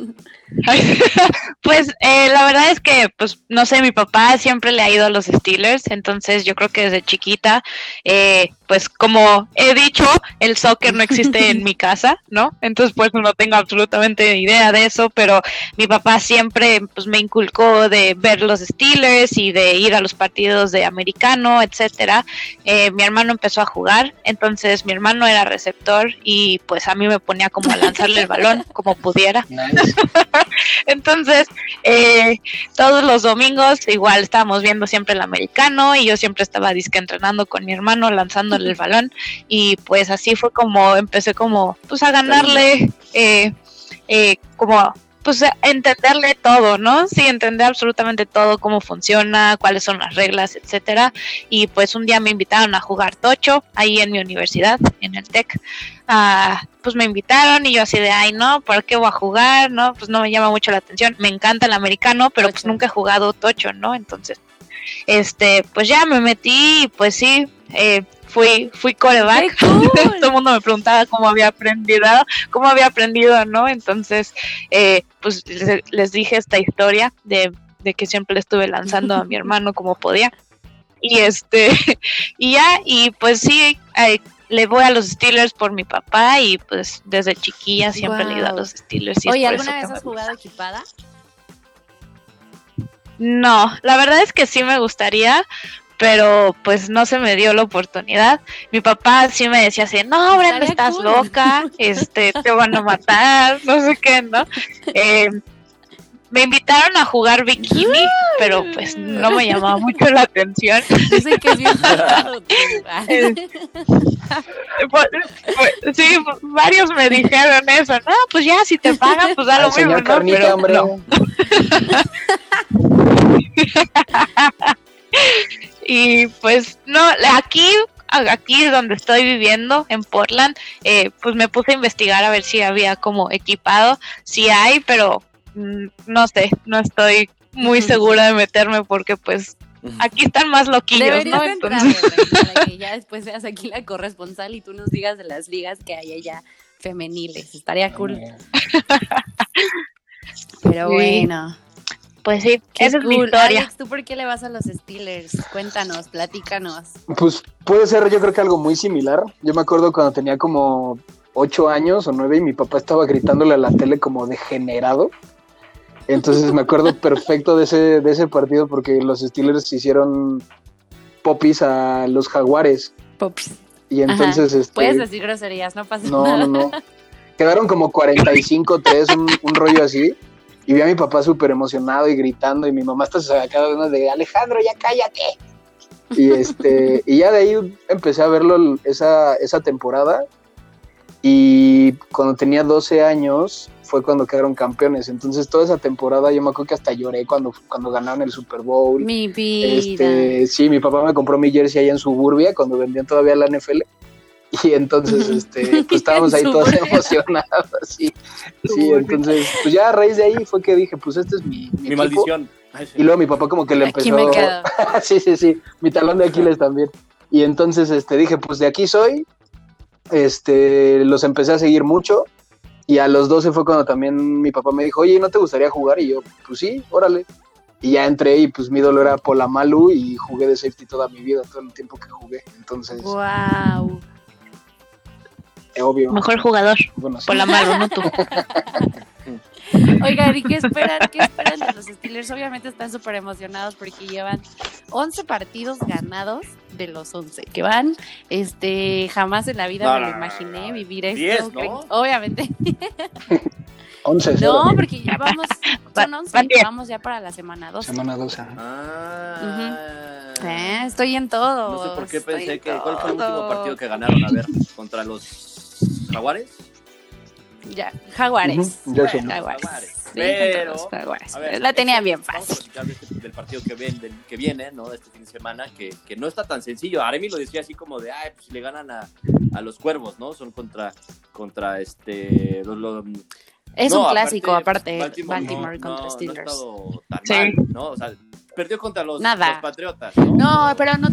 pues eh, la verdad es que, pues no sé, mi papá siempre le ha ido a los Steelers, entonces yo creo que desde chiquita, eh, pues como he dicho, el soccer no existe en mi casa, ¿no? Entonces pues no tengo absolutamente idea de eso, pero mi papá siempre pues me inculcó de ver los Steelers y de ir a los partidos de americano, etcétera. Eh, mi hermano empezó a jugar, entonces mi hermano era receptor y pues a mí me ponía como a lanzarle el balón como pudiera. entonces eh, todos los domingos igual estábamos viendo siempre el americano y yo siempre estaba disque entrenando con mi hermano lanzando el balón y pues así fue como empecé como pues a ganarle eh, eh, como pues entenderle todo, ¿no? Sí, entender absolutamente todo, cómo funciona, cuáles son las reglas, etcétera. Y pues un día me invitaron a jugar tocho ahí en mi universidad, en el TEC. Ah, pues me invitaron y yo así de, ay, no, ¿por qué voy a jugar? No, pues no me llama mucho la atención. Me encanta el americano, pero pues nunca he jugado tocho, ¿no? Entonces, este, pues ya me metí y pues sí, eh, fui, fui coreback. Todo el mundo me preguntaba cómo había aprendido, cómo había aprendido, ¿no? Entonces, eh, pues les, dije esta historia de, que siempre le estuve lanzando a mi hermano como podía. Y este, y ya, y pues sí, eh, le voy a los Steelers por mi papá y pues desde chiquilla siempre le he ido a los Steelers. Y Oye, ¿alguna vez has jugado equipada? No, la verdad es que sí me gustaría, pero pues no se me dio la oportunidad. Mi papá sí me decía así, no, Brenda, estás loca, este, te van a matar, no sé qué, ¿no? Eh, me invitaron a jugar bikini, pero pues no me llamaba mucho la atención. Dice que es bien pues, pues, Sí, varios me dijeron eso. No, pues ya, si te pagan, pues da lo mismo. ¿no? Pero, hombre. No. Y pues no, aquí aquí donde estoy viviendo, en Portland, eh, pues me puse a investigar a ver si había como equipado, si hay, pero mm, no sé, no estoy muy segura de meterme porque pues aquí están más loquillos, ¿no? Entonces... para que ya después seas aquí la corresponsal y tú nos digas de las ligas que hay allá femeniles, estaría cool. Pero bueno pues sí, esa es mi historia. ¿tú por qué le vas a los Steelers? Cuéntanos, platícanos. Pues puede ser yo creo que algo muy similar. Yo me acuerdo cuando tenía como ocho años o nueve y mi papá estaba gritándole a la tele como degenerado. Entonces me acuerdo perfecto de ese, de ese partido porque los Steelers hicieron popis a los jaguares. Popis. Y entonces... Este, Puedes decir groserías, no pasa nada. No, no, no. Quedaron como 45-3, un, un rollo así. Y vi a mi papá súper emocionado y gritando y mi mamá hasta se sacaba uno de Alejandro, ya cállate. Y este, y ya de ahí empecé a verlo esa, esa temporada. Y cuando tenía 12 años fue cuando quedaron campeones. Entonces toda esa temporada yo me acuerdo que hasta lloré cuando, cuando ganaron el Super Bowl. Mi vida. Este, sí, mi papá me compró mi jersey allá en Suburbia cuando vendían todavía la NFL. y entonces este pues estábamos ahí todos emocionados sí, sí entonces pues ya a raíz de ahí fue que dije pues este es mi mi, maldición. Y luego mi papá como que le empezó sí sí sí mi talón de Aquiles también. Y entonces este dije pues de aquí soy este los empecé a seguir mucho y a los 12 fue cuando también mi papá me dijo oye ¿no te gustaría jugar? y yo pues sí órale y ya entré y pues mi dolor era Polamalu y jugué de safety toda mi vida, todo el tiempo que jugué. Entonces. Wow obvio. Mejor jugador. Por la mano, no tú. Oigan, ¿y qué esperan? ¿Qué esperan de los Steelers? Obviamente están súper emocionados porque llevan 11 partidos ganados de los 11 que van. Este, jamás en la vida me lo imaginé vivir esto. Obviamente. 11. No, porque ya vamos, son 11 vamos ya para la semana 12. Semana 12. Ah. eh, estoy en todo. No sé por qué pensé que. ¿Cuál fue el último partido que ganaron? A ver, contra los Jaguares. Ya, Jaguares. Jaguares. Pero, la tenía bien fácil. Vamos a del partido que, ven, que viene, ¿no? De este fin de semana, que, que no está tan sencillo. Aremi lo decía así como de, ay, pues si le ganan a, a los cuervos, ¿no? Son contra, contra este. Los, es un clásico, aparte, Baltimore, contra Steelers. No tan mal, ¿no? O sea, perdió contra los, los Patriotas. ¿no? no, pero no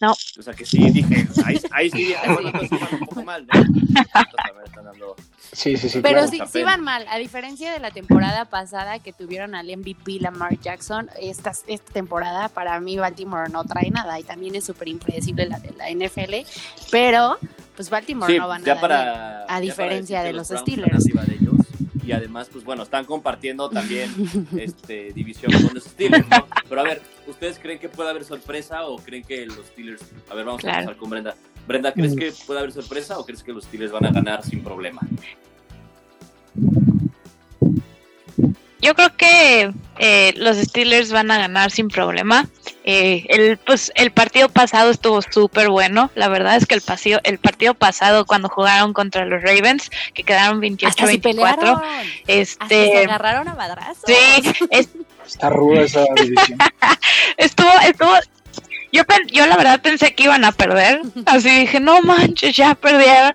no. O sea que sí, dije, ahí, ahí sí, bueno, un poco mal, ¿no? Sí, sí, sí. Pero sí, sí van mal. A diferencia de la temporada pasada que tuvieron al MVP Lamar Jackson, esta, esta temporada para mí Baltimore no trae nada y también es súper impredecible la de la NFL. Pero, pues Baltimore no va nada para, a diferencia de los, Steelers y además, pues bueno, están compartiendo también este, división con los Steelers, ¿no? Pero a ver, ¿ustedes creen que puede haber sorpresa o creen que los Steelers... A ver, vamos a empezar con Brenda. Brenda, ¿crees que puede haber sorpresa o crees que los Steelers van a ganar sin problema? Yo creo que eh, los Steelers van a ganar sin problema. Eh, el, pues, el partido pasado estuvo súper bueno. La verdad es que el, partido, el partido pasado, cuando jugaron contra los Ravens, que quedaron 28-24, este, se agarraron a madrazos. Sí, está ruda esa división. estuvo, estuvo, yo, yo la verdad pensé que iban a perder, así dije, no manches, ya perdieron,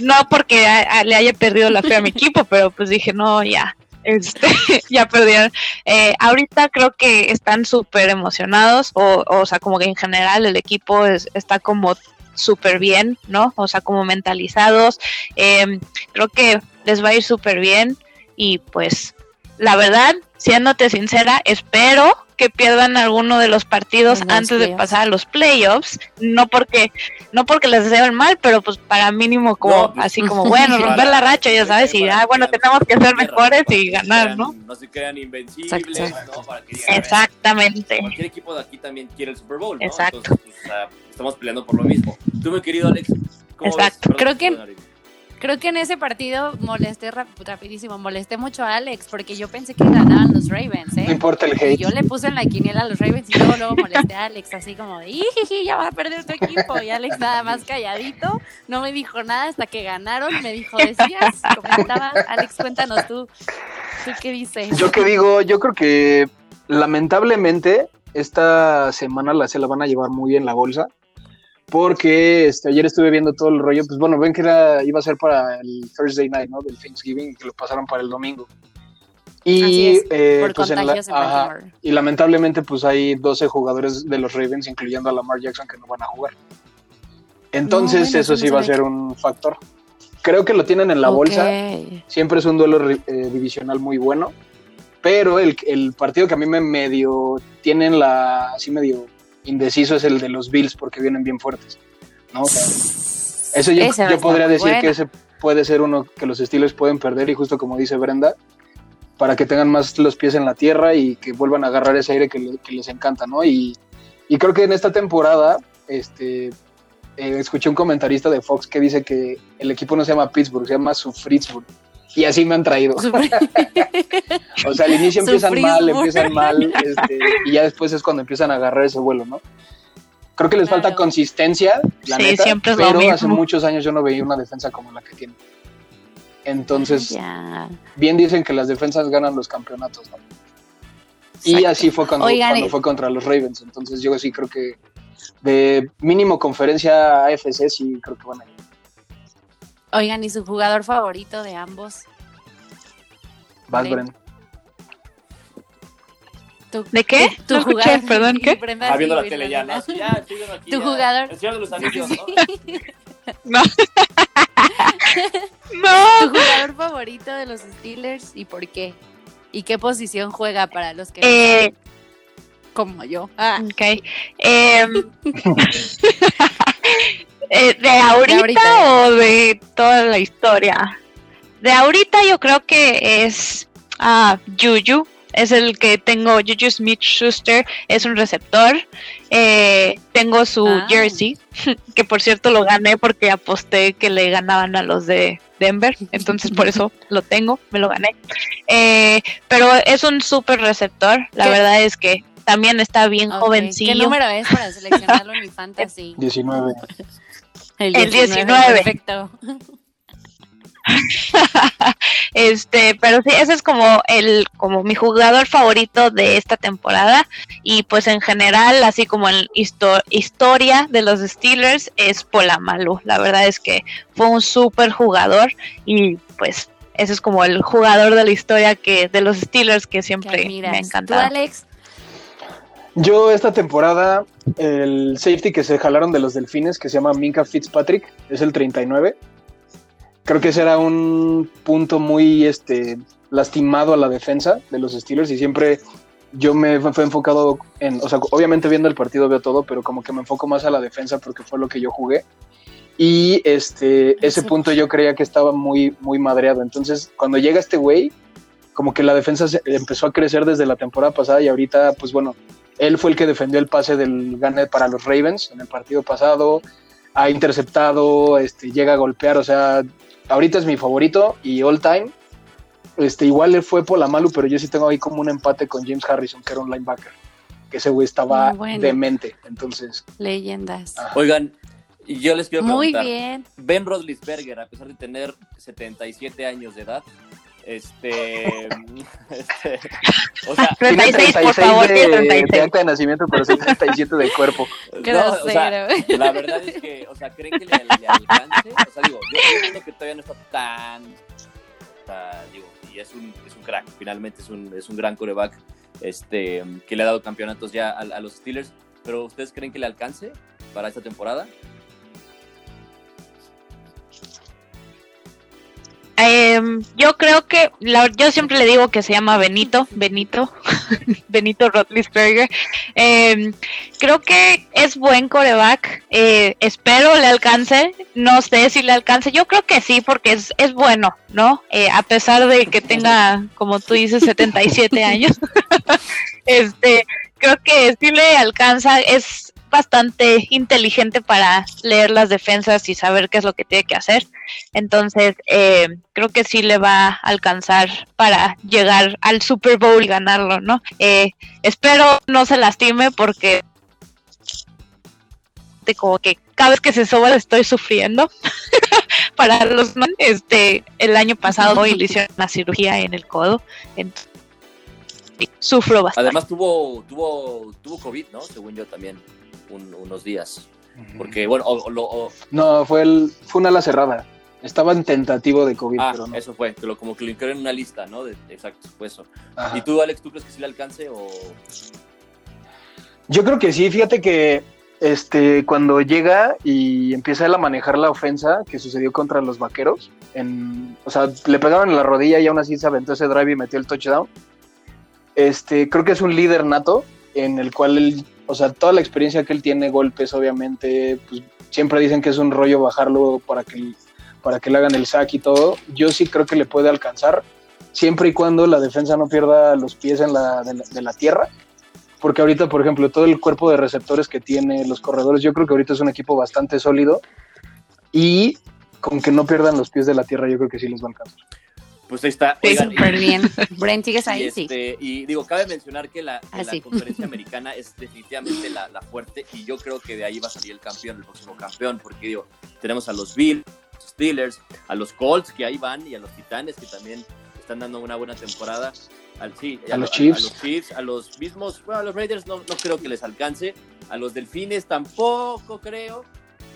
no porque le haya perdido la fe a mi equipo, pero pues dije, no, ya, este, ya perdieron. Eh, ahorita creo que están súper emocionados, o, o, sea, como que en general el equipo está como súper bien, ¿no? O sea, como mentalizados. Em, creo que les va a ir súper bien y pues la verdad, siéndote sincera, espero que pierdan alguno de los partidos antes de pasar a los playoffs, no porque no porque les deseo el mal, pero pues para mínimo como pues, así como bueno, romper la racha, ya sabes, y ah, bueno, tenemos que ser mejores y ganar, ¿no? No se crean invencibles, ¿no? Para que Exactamente. Cualquier equipo de aquí también quiere el Super Bowl, ¿no? Exacto. Entonces, pues, estamos peleando por lo mismo. Tú, mi querido Alex, ¿cómo Exacto. Creo que Creo que en ese partido molesté rapidísimo, molesté mucho a Alex porque yo pensé que ganaban los Ravens, ¿eh? No importa el hate. yo le puse en la quiniela a los Ravens y luego, luego molesté a Alex así como de, ya va a perder tu equipo! Y Alex nada más calladito, no me dijo nada hasta que ganaron, me dijo, decías, comentaba, Alex, cuéntanos tú, ¿tú qué dices? Yo qué digo, yo creo que lamentablemente esta semana la, se la van a llevar muy bien la bolsa porque este, ayer estuve viendo todo el rollo, pues bueno, ven que era, iba a ser para el Thursday night, ¿no? Del Thanksgiving que lo pasaron para el domingo. Y, eh, pues y lamentablemente pues hay 12 jugadores de los Ravens, incluyendo a Lamar Jackson, que no van a jugar. Entonces eso sí va a ser un factor. Creo que lo tienen en la bolsa. Siempre es un duelo eh, divisional muy bueno. Pero el, el, partido que a mí me medio tienen la así medio indeciso es el de los Bills porque vienen bien fuertes. ¿no? eso yo, yo podría decir que ese puede ser uno que los Steelers pueden perder y justo como dice Brenda, para que tengan más los pies en la tierra y que vuelvan a agarrar ese aire que, les encanta, ¿no? Y, y, creo que en esta temporada, este, eh, escuché un comentarista de Fox que dice que el equipo no se llama Pittsburgh, se llama Sufritzburg. Y así me han traído. o sea, al inicio empiezan mal, empiezan mal, este, y ya después es cuando empiezan a agarrar ese vuelo, ¿no? Creo que les falta consistencia, la neta, pero hace muchos años yo no veía una defensa como la que tienen. Entonces, bien dicen que las defensas ganan los campeonatos, ¿no? Y así fue cuando, cuando fue contra los Ravens. Entonces yo sí creo que de mínimo conferencia AFC sí creo que van a ir. Oigan, ¿y su jugador favorito de ambos? Vas, ¿De qué? Tu, jugador, perdón, ¿qué? ah, viendo la tele ya, ¿no? ya, estoy aquí. Tu jugador. El señor de los anillos, ¿no? no. no. Tu jugador favorito de los Steelers y por qué? ¿Y qué posición juega para los que eh, como yo? Ah. Ok. Eh, Eh, ¿De, ahorita o de toda la historia? De ahorita yo creo que es uh, Yuyu. es el que tengo. Juju Smith Schuster es un receptor. Eh, tengo su ah. jersey, que por cierto lo gané porque aposté que le ganaban a los de Denver, entonces por eso lo tengo, me lo gané. Eh, pero es un súper receptor, la verdad es que también está bien jovencillo. ¿Qué número es para seleccionarlo en mi fantasy? 19. El 19. El 19. Perfecto. este, pero sí, ese es como el, como mi jugador favorito de esta temporada. Y pues en general, así como en historia de los Steelers, es Polamalu. La verdad es que fue un súper jugador y pues ese es como el jugador de la historia que de los Steelers que siempre me ha encantado. Alex? Yo esta temporada, el safety que se jalaron de los delfines, que se llama Minka Fitzpatrick, es el 39 creo que ese era un punto muy este, lastimado a la defensa de los Steelers y siempre yo me fue enfocado en, o sea, obviamente viendo el partido veo todo, pero como que me enfoco más a la defensa porque fue lo que yo jugué. Y este, ese punto yo creía que estaba muy, muy madreado. Entonces, cuando llega este güey, como que la defensa empezó a crecer desde la temporada pasada y ahorita, pues bueno, él fue el que defendió el pase del gane para los Ravens en el partido pasado, ha interceptado, este, llega a golpear, o sea, ahorita es mi favorito y all time. Este, igual le fue por la Malu, pero yo sí tengo ahí como un empate con James Harrison, que era un linebacker. Que ese güey estaba demente. Entonces. Leyendas. Oigan, yo les quiero preguntar. Muy bien. Ben Rodlisberger, a pesar de tener 77 años de edad, este, este o sea, 36, por favor, de, 36. de acta de nacimiento, pero 77 de cuerpo. No, o sea, la verdad es que, o sea, ¿creen que le, le, alcance? O sea, digo, yo entiendo que todavía no está tan, está, digo, y es un, es un crack, finalmente es un, es un gran coreback, este, que le ha dado campeonatos ya a, a los Steelers, pero ¿ustedes creen que le alcance para esta temporada? Em, yo creo que, yo siempre le digo que se llama Benito, Benito, Benito Rotlisberger. Em, creo que es buen coreback. Eh, espero le alcance. No sé si le alcance. Yo creo que sí, porque es, es bueno, ¿no? Eh, a pesar de que tenga, como tú dices, 77 años. este, creo que sí le alcanza. Es, bastante inteligente para leer las defensas y saber qué es lo que tiene que hacer. Entonces, eh, creo que sí le va a alcanzar para llegar al Super Bowl y ganarlo, ¿no? Eh, espero no se lastime porque como que cada vez que se soba estoy sufriendo. para los este el año pasado le hicieron una cirugía en el codo. Entonces, sufro bastante. Además tuvo tuvo tuvo COVID, ¿no? Según yo también unos días. Porque, bueno, No, fue, el, fue una ala cerrada. Estaba en tentativo de COVID, ah, eso fue, que lo, como que lo incluyeron en una lista, ¿no? De, exacto, fue eso. ¿Y tú, Alex, tú crees que sí le alcance o...? Yo creo que sí, fíjate que este, cuando llega y empieza él a manejar la ofensa que sucedió contra los vaqueros, en, o sea, le pegaron en la rodilla y aún así se aventó ese drive y metió el touchdown. Este, creo que es un líder nato en el cual él o sea, toda la experiencia que él tiene, golpes, obviamente, pues siempre dicen que es un rollo bajarlo para que, para que le hagan el sack y todo. Yo sí creo que le puede alcanzar, siempre y cuando la defensa no pierda los pies en la, de, la, tierra. Porque ahorita, por ejemplo, todo el cuerpo de receptores que tiene los corredores, yo creo que ahorita es un equipo bastante sólido. Y con que no pierdan los pies de la tierra, yo creo que sí les va a alcanzar. Pues ahí está. Sí, súper bien. Brent, sigues ahí, y sí. Este, y digo, cabe mencionar que la, ah, conferencia americana es definitivamente la, fuerte y yo creo que de ahí va a salir el campeón, el próximo campeón, porque digo, tenemos a los Bills, los Steelers, a los Colts que ahí van y a los Titanes que también están dando una buena temporada. Al, sí, a, los Chiefs. A, los Chiefs, a los mismos, bueno, a los Raiders no, no creo que les alcance, a los Delfines tampoco creo,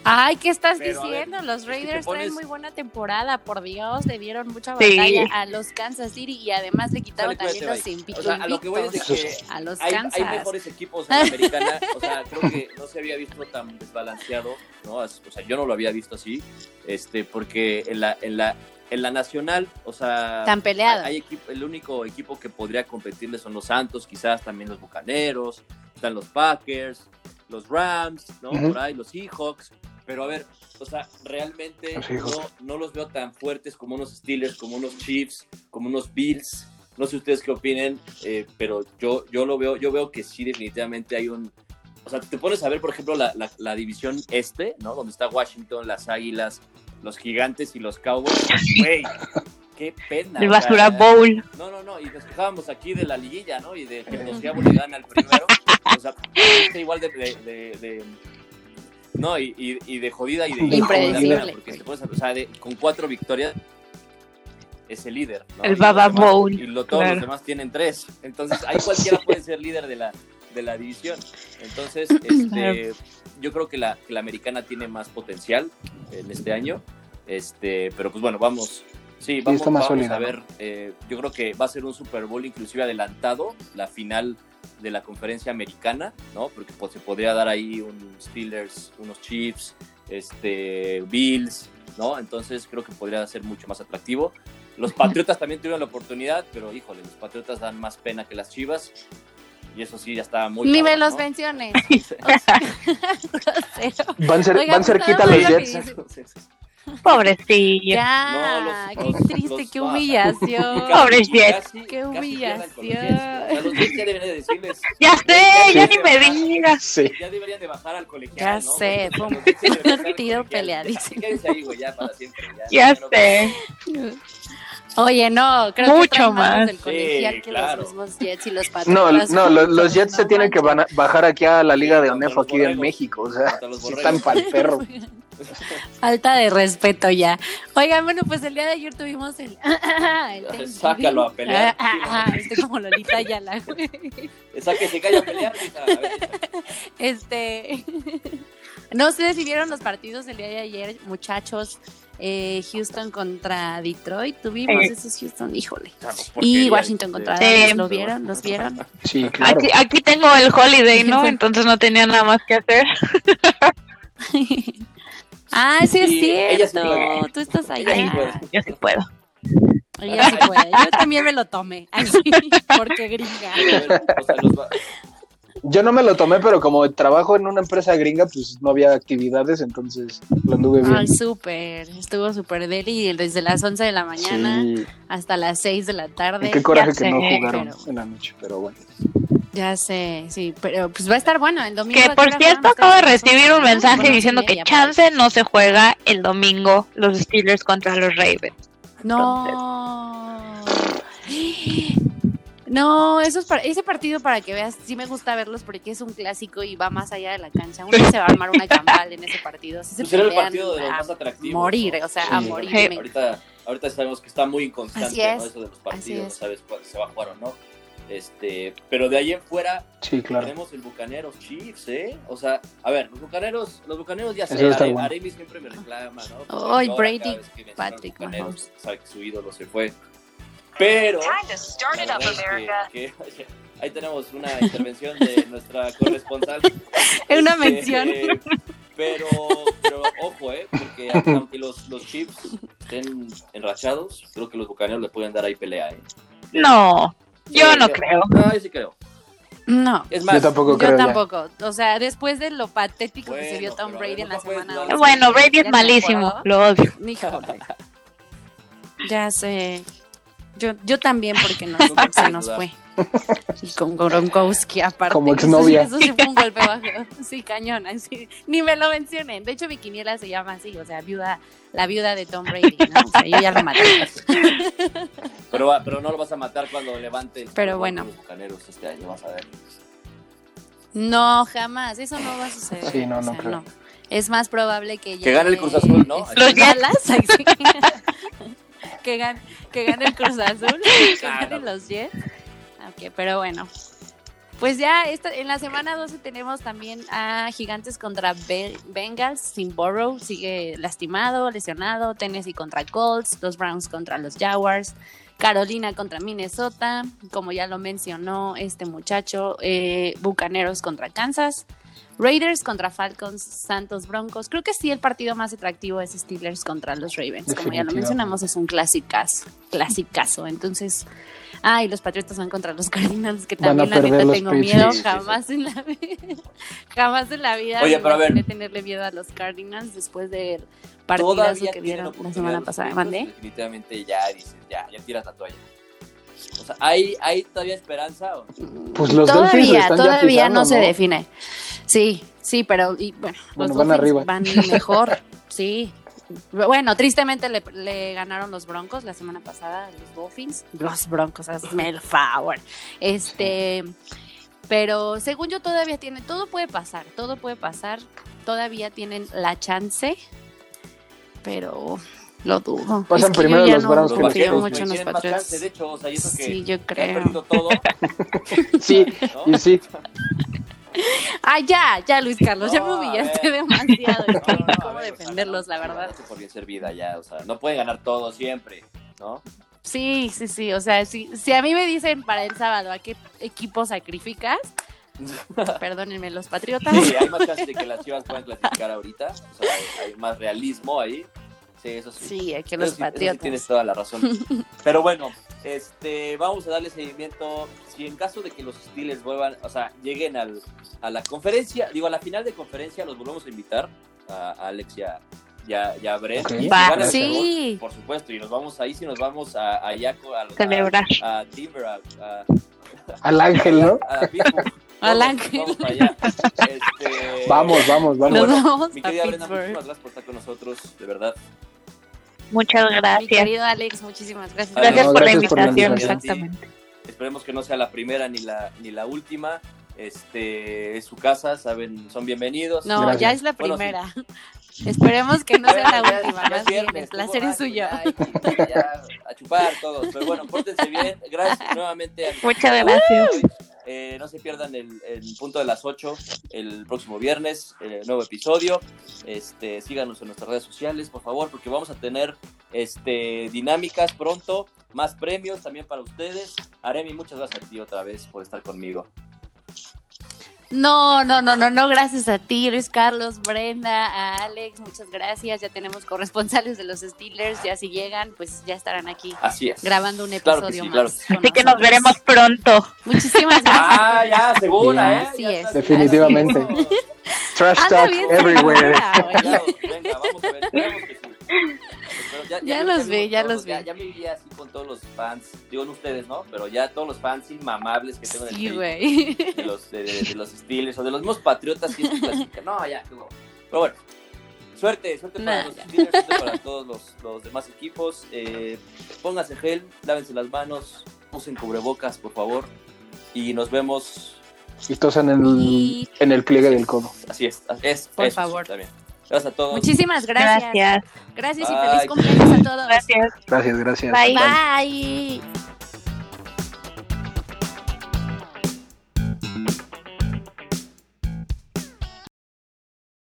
Ay, ¿qué estás diciendo? los Raiders traen muy buena temporada, por Dios, le dieron mucha batalla a los Kansas City y además le quitaron también los invictos. O sea, a lo que voy es de que a los hay, Kansas. hay mejores equipos en la americana, o sea, creo que no se había visto tan desbalanceado, ¿no? O sea, yo no lo había visto así, este, porque en la, en la, en la nacional, o sea, tan peleado. Hay equipo, el único equipo que podría competirle son los Santos, quizás también los Bucaneros, están los Packers, los Rams, ¿no? Por ahí los Seahawks. Pero a ver, o sea, realmente no, no, los veo tan fuertes como unos Steelers, como unos Chiefs, como unos Bills, No sé ustedes qué opinen, eh, pero yo, yo lo veo, yo veo que sí definitivamente hay un, o sea, te pones a ver, por ejemplo, la, la, división este, ¿no? Donde está Washington, las Águilas, los Gigantes y los Cowboys. Güey, qué pena. El basura bowl. No, no, no, y nos quejábamos aquí de la liguilla, ¿no? Y de que los Cowboys le gana al primero. O sea, igual de, de, no, y, y, de jodida y de impredecible. Porque te pones a, o sea, con cuatro victorias es el líder. ¿no? El Baba Bowl. Y lo, todos los demás tienen tres. Entonces, ahí cualquiera puede ser líder de la, de la división. Entonces, este, yo creo que la, la, americana tiene más potencial en este año. Este, pero pues bueno, vamos. Sí, vamos, a ver. Eh, yo creo que va a ser un Super Bowl inclusive adelantado, la final de la conferencia americana, ¿no? Porque pues, se podría dar ahí un Steelers, unos Chiefs, este, Bills, ¿no? Entonces creo que podría ser mucho más atractivo. Los Patriotas también tuvieron la oportunidad, pero híjole, los Patriotas dan más pena que las Chivas. Y eso sí, ya está muy. Ni me los menciones. van, ser, van cerquita los Jets. Pobrecillo. Ya, qué triste, qué humillación. Pobre Jets. Qué humillación. los ya deberían de decirles. Ya sé, ya, ni me digas. Sí. Ya deberían de bajar al colegial. Ya ¿no? sé, fue un peleadísimo. Quédense ahí, güey, ya para siempre. Ya, ya sé. Oye, no, creo Mucho que más del colegial sí, que claro. los mismos Jets y los Patriotas. No, no, los, los Jets se tienen que bajar aquí a la Liga de ONEFO aquí en México, o sea, si están para el perro. Falta de respeto ya. Oigan, bueno, pues el día de ayer tuvimos el. el Sácalo a pelear. estoy como Lolita Yala. Esa que se calla a pelear. Este. No sé si vieron los partidos del día de ayer, muchachos. Eh, Houston contra Detroit, tuvimos esos Houston, híjole. y Washington contra Dallas, ¿lo vieron? ¿Los vieron? Sí, claro. Aquí, aquí tengo el holiday, ¿no? Entonces no tenía nada más que hacer. Ah, sí, es cierto. Tú estás allá. yo sí puedo. Ella sí puede. Yo también me lo tomé. Así, porque gringa. Yo no me lo tomé, pero como trabajo en una empresa gringa, pues no había actividades, entonces lo anduve bien. Ay, súper. Estuvo súper deli desde las 11 de la mañana hasta las 6 de la tarde. Y qué coraje que no jugaron en la noche, pero bueno. Ya sé, sí, pero pues va a estar bueno el domingo. Que por cierto acabo de recibir un mensaje diciendo que chance no se juega el domingo los Steelers contra los Ravens. No. No, eso es para, ese partido para que veas, sí me gusta verlos porque es un clásico y va más allá de la cancha. Uno se va a armar una campal en ese partido. Se pues el partido de los más atractivos. Morir, o sea, a morir. Ahorita, ahorita sabemos que está muy inconstante ¿no? eso de los partidos, no sabes cuándo se va a jugar o no. Este, pero de ahí en fuera tenemos el Bucaneros Chiefs, ¿eh? O sea, a ver, los Bucaneros, los Bucaneros ya sé, Aremi siempre me reclama, ¿no? Ay, Brady, Patrick Mahomes. Sabe que su ídolo se fue. Pero que, ahí tenemos una intervención de nuestra corresponsal. Es una este, mención. pero, pero ojo, ¿eh? Porque aunque los, los Chiefs estén enrachados, creo que los Bucaneros le pueden dar ahí pelea, ¿eh? No. Yo no creo. No, yo sí creo. No. Es más, yo tampoco creo. Yo tampoco. O sea, después de lo patético que se vio Tom Brady en la semana. Bueno, Brady es malísimo. Lo odio. Ya sé. Yo, yo también, porque no, se nos fue. Y con Gronkowski aparte. Como exnovia. Eso, sí fue un golpe bajo. Sí, cañón. Así. Ni me lo mencionen. De hecho, mi quiniela se llama así. O sea, viuda, la viuda de Tom Brady, ¿no? O sea, yo ya lo maté. Pero, pero no lo vas a matar cuando levante. Pero bueno. Los bucaneros este año, vas a ver. No, jamás. Eso no va a suceder. Sí, no, no creo. No. Es más probable que Que gane el Cruz Azul, ¿no? Los Yalas. que, gane, que gane el Cruz Azul. Que ganen los Jets. Ok, pero bueno. Pues ya esta, en la semana 12 tenemos también a Gigantes contra Bengals, sin Burrow, sigue lastimado, lesionado, Tennessee contra Colts, los Browns contra los Jaguars, Carolina contra Minnesota, como ya lo mencionó este muchacho, eh, Bucaneros contra Kansas, Raiders contra Falcons, Santos Broncos. Creo que sí el partido más atractivo es Steelers contra los Ravens. Como ya lo mencionamos, es un clásicazo, clásicazo. Entonces, Ah, y los Patriotas van contra los Cardinals, que también la neta tengo miedo. jamás en la vida. jamás en la vida Oye, pero a ver. tenerle miedo a los Cardinals después de partidazo que vieron la semana pasada. ¿Mandé? Definitivamente ya dices, ya, ya tiras la toalla. O sea, ¿hay, hay todavía esperanza? Pues los todavía, todavía no, se define. Sí, sí, pero y, bueno, los van arriba. van mejor. sí, bueno, tristemente le, ganaron los Broncos la semana pasada, los Dolphins. Los Broncos, hazme el favor. Este, pero según yo todavía tiene, todo puede pasar, todo puede pasar. Todavía tienen la chance, pero lo dudo. Pasan primero los Browns que los mucho en los Patriots. De hecho, o sea, eso que sí, yo creo. Todo. sí, y sí. Ah, ya, ya, Luis Carlos, ya me humillaste demasiado. Es que no, cómo defenderlos, la verdad. No por bien servida ya, o sea, no pueden ganar todo siempre, ¿no? Sí, sí, sí, o sea, si, si a mí me dicen para el sábado a qué equipo sacrificas, perdónenme los patriotas. Sí, hay más chances de que las chivas puedan clasificar ahorita, o sea, hay, más realismo ahí. Sí, eso sí. Sí, hay que los patriotas. tienes toda la razón. Pero bueno, este, vamos a darle seguimiento. Si en caso de que los Steelers vuelvan, o sea, lleguen al, a la conferencia, digo, a la final de conferencia, los volvemos a invitar a, Alexia ya, ya Brent. sí. por supuesto, y nos vamos ahí, si nos vamos a, a Yaco, a, a, a Timber, a, al Ángel, ¿no? Al Ángel. Vamos, allá. Este, vamos, vamos, vamos. vamos mi querida Brenda, muchísimas gracias por estar con nosotros, de verdad. Muchas gracias. Mi querido Alex, muchísimas gracias. Gracias, por, la invitación, exactamente. Esperemos que no sea la primera ni la, ni la última. Este, es su casa, saben, son bienvenidos. No, ya es la primera. Esperemos que no sea la última, más bien, el placer es suyo. a chupar todos, pero bueno, pórtense bien. Gracias nuevamente. A Muchas gracias. Eh, no se pierdan el, punto de las 8 el próximo viernes, el nuevo episodio. Este, síganos en nuestras redes sociales, por favor, porque vamos a tener este, dinámicas pronto, más premios también para ustedes. Aremi, muchas gracias a ti otra vez por estar conmigo. No, no, no, no, no, gracias a ti, Luis Carlos, Brenda, a Alex, muchas gracias. Ya tenemos corresponsales de los Steelers, ya si llegan, pues ya estarán aquí Así es. grabando un episodio más. Así que nos veremos pronto. Muchísimas gracias. Ah, ya, segura, ¿eh? Así es. Definitivamente. Trash talk everywhere. venga, vamos a ver, ya, los vi, ya los vi. Ya, me vi así con todos los fans, digo no ustedes, ¿no? Pero ya todos los fans inmamables que tengo en el de los, de, los Steelers o de los mismos patriotas que No, ya, Pero bueno, suerte, suerte para los Steelers, suerte para todos los, los demás equipos. Eh, pónganse gel, lávense las manos, usen cubrebocas, por favor. Y nos vemos. Y tosan en el, en el pliegue del codo. Así es, es por favor. También. Gracias a todos. Muchísimas gracias. Gracias. Gracias y feliz cumpleaños a todos. Gracias. Gracias, gracias. Bye. Bye.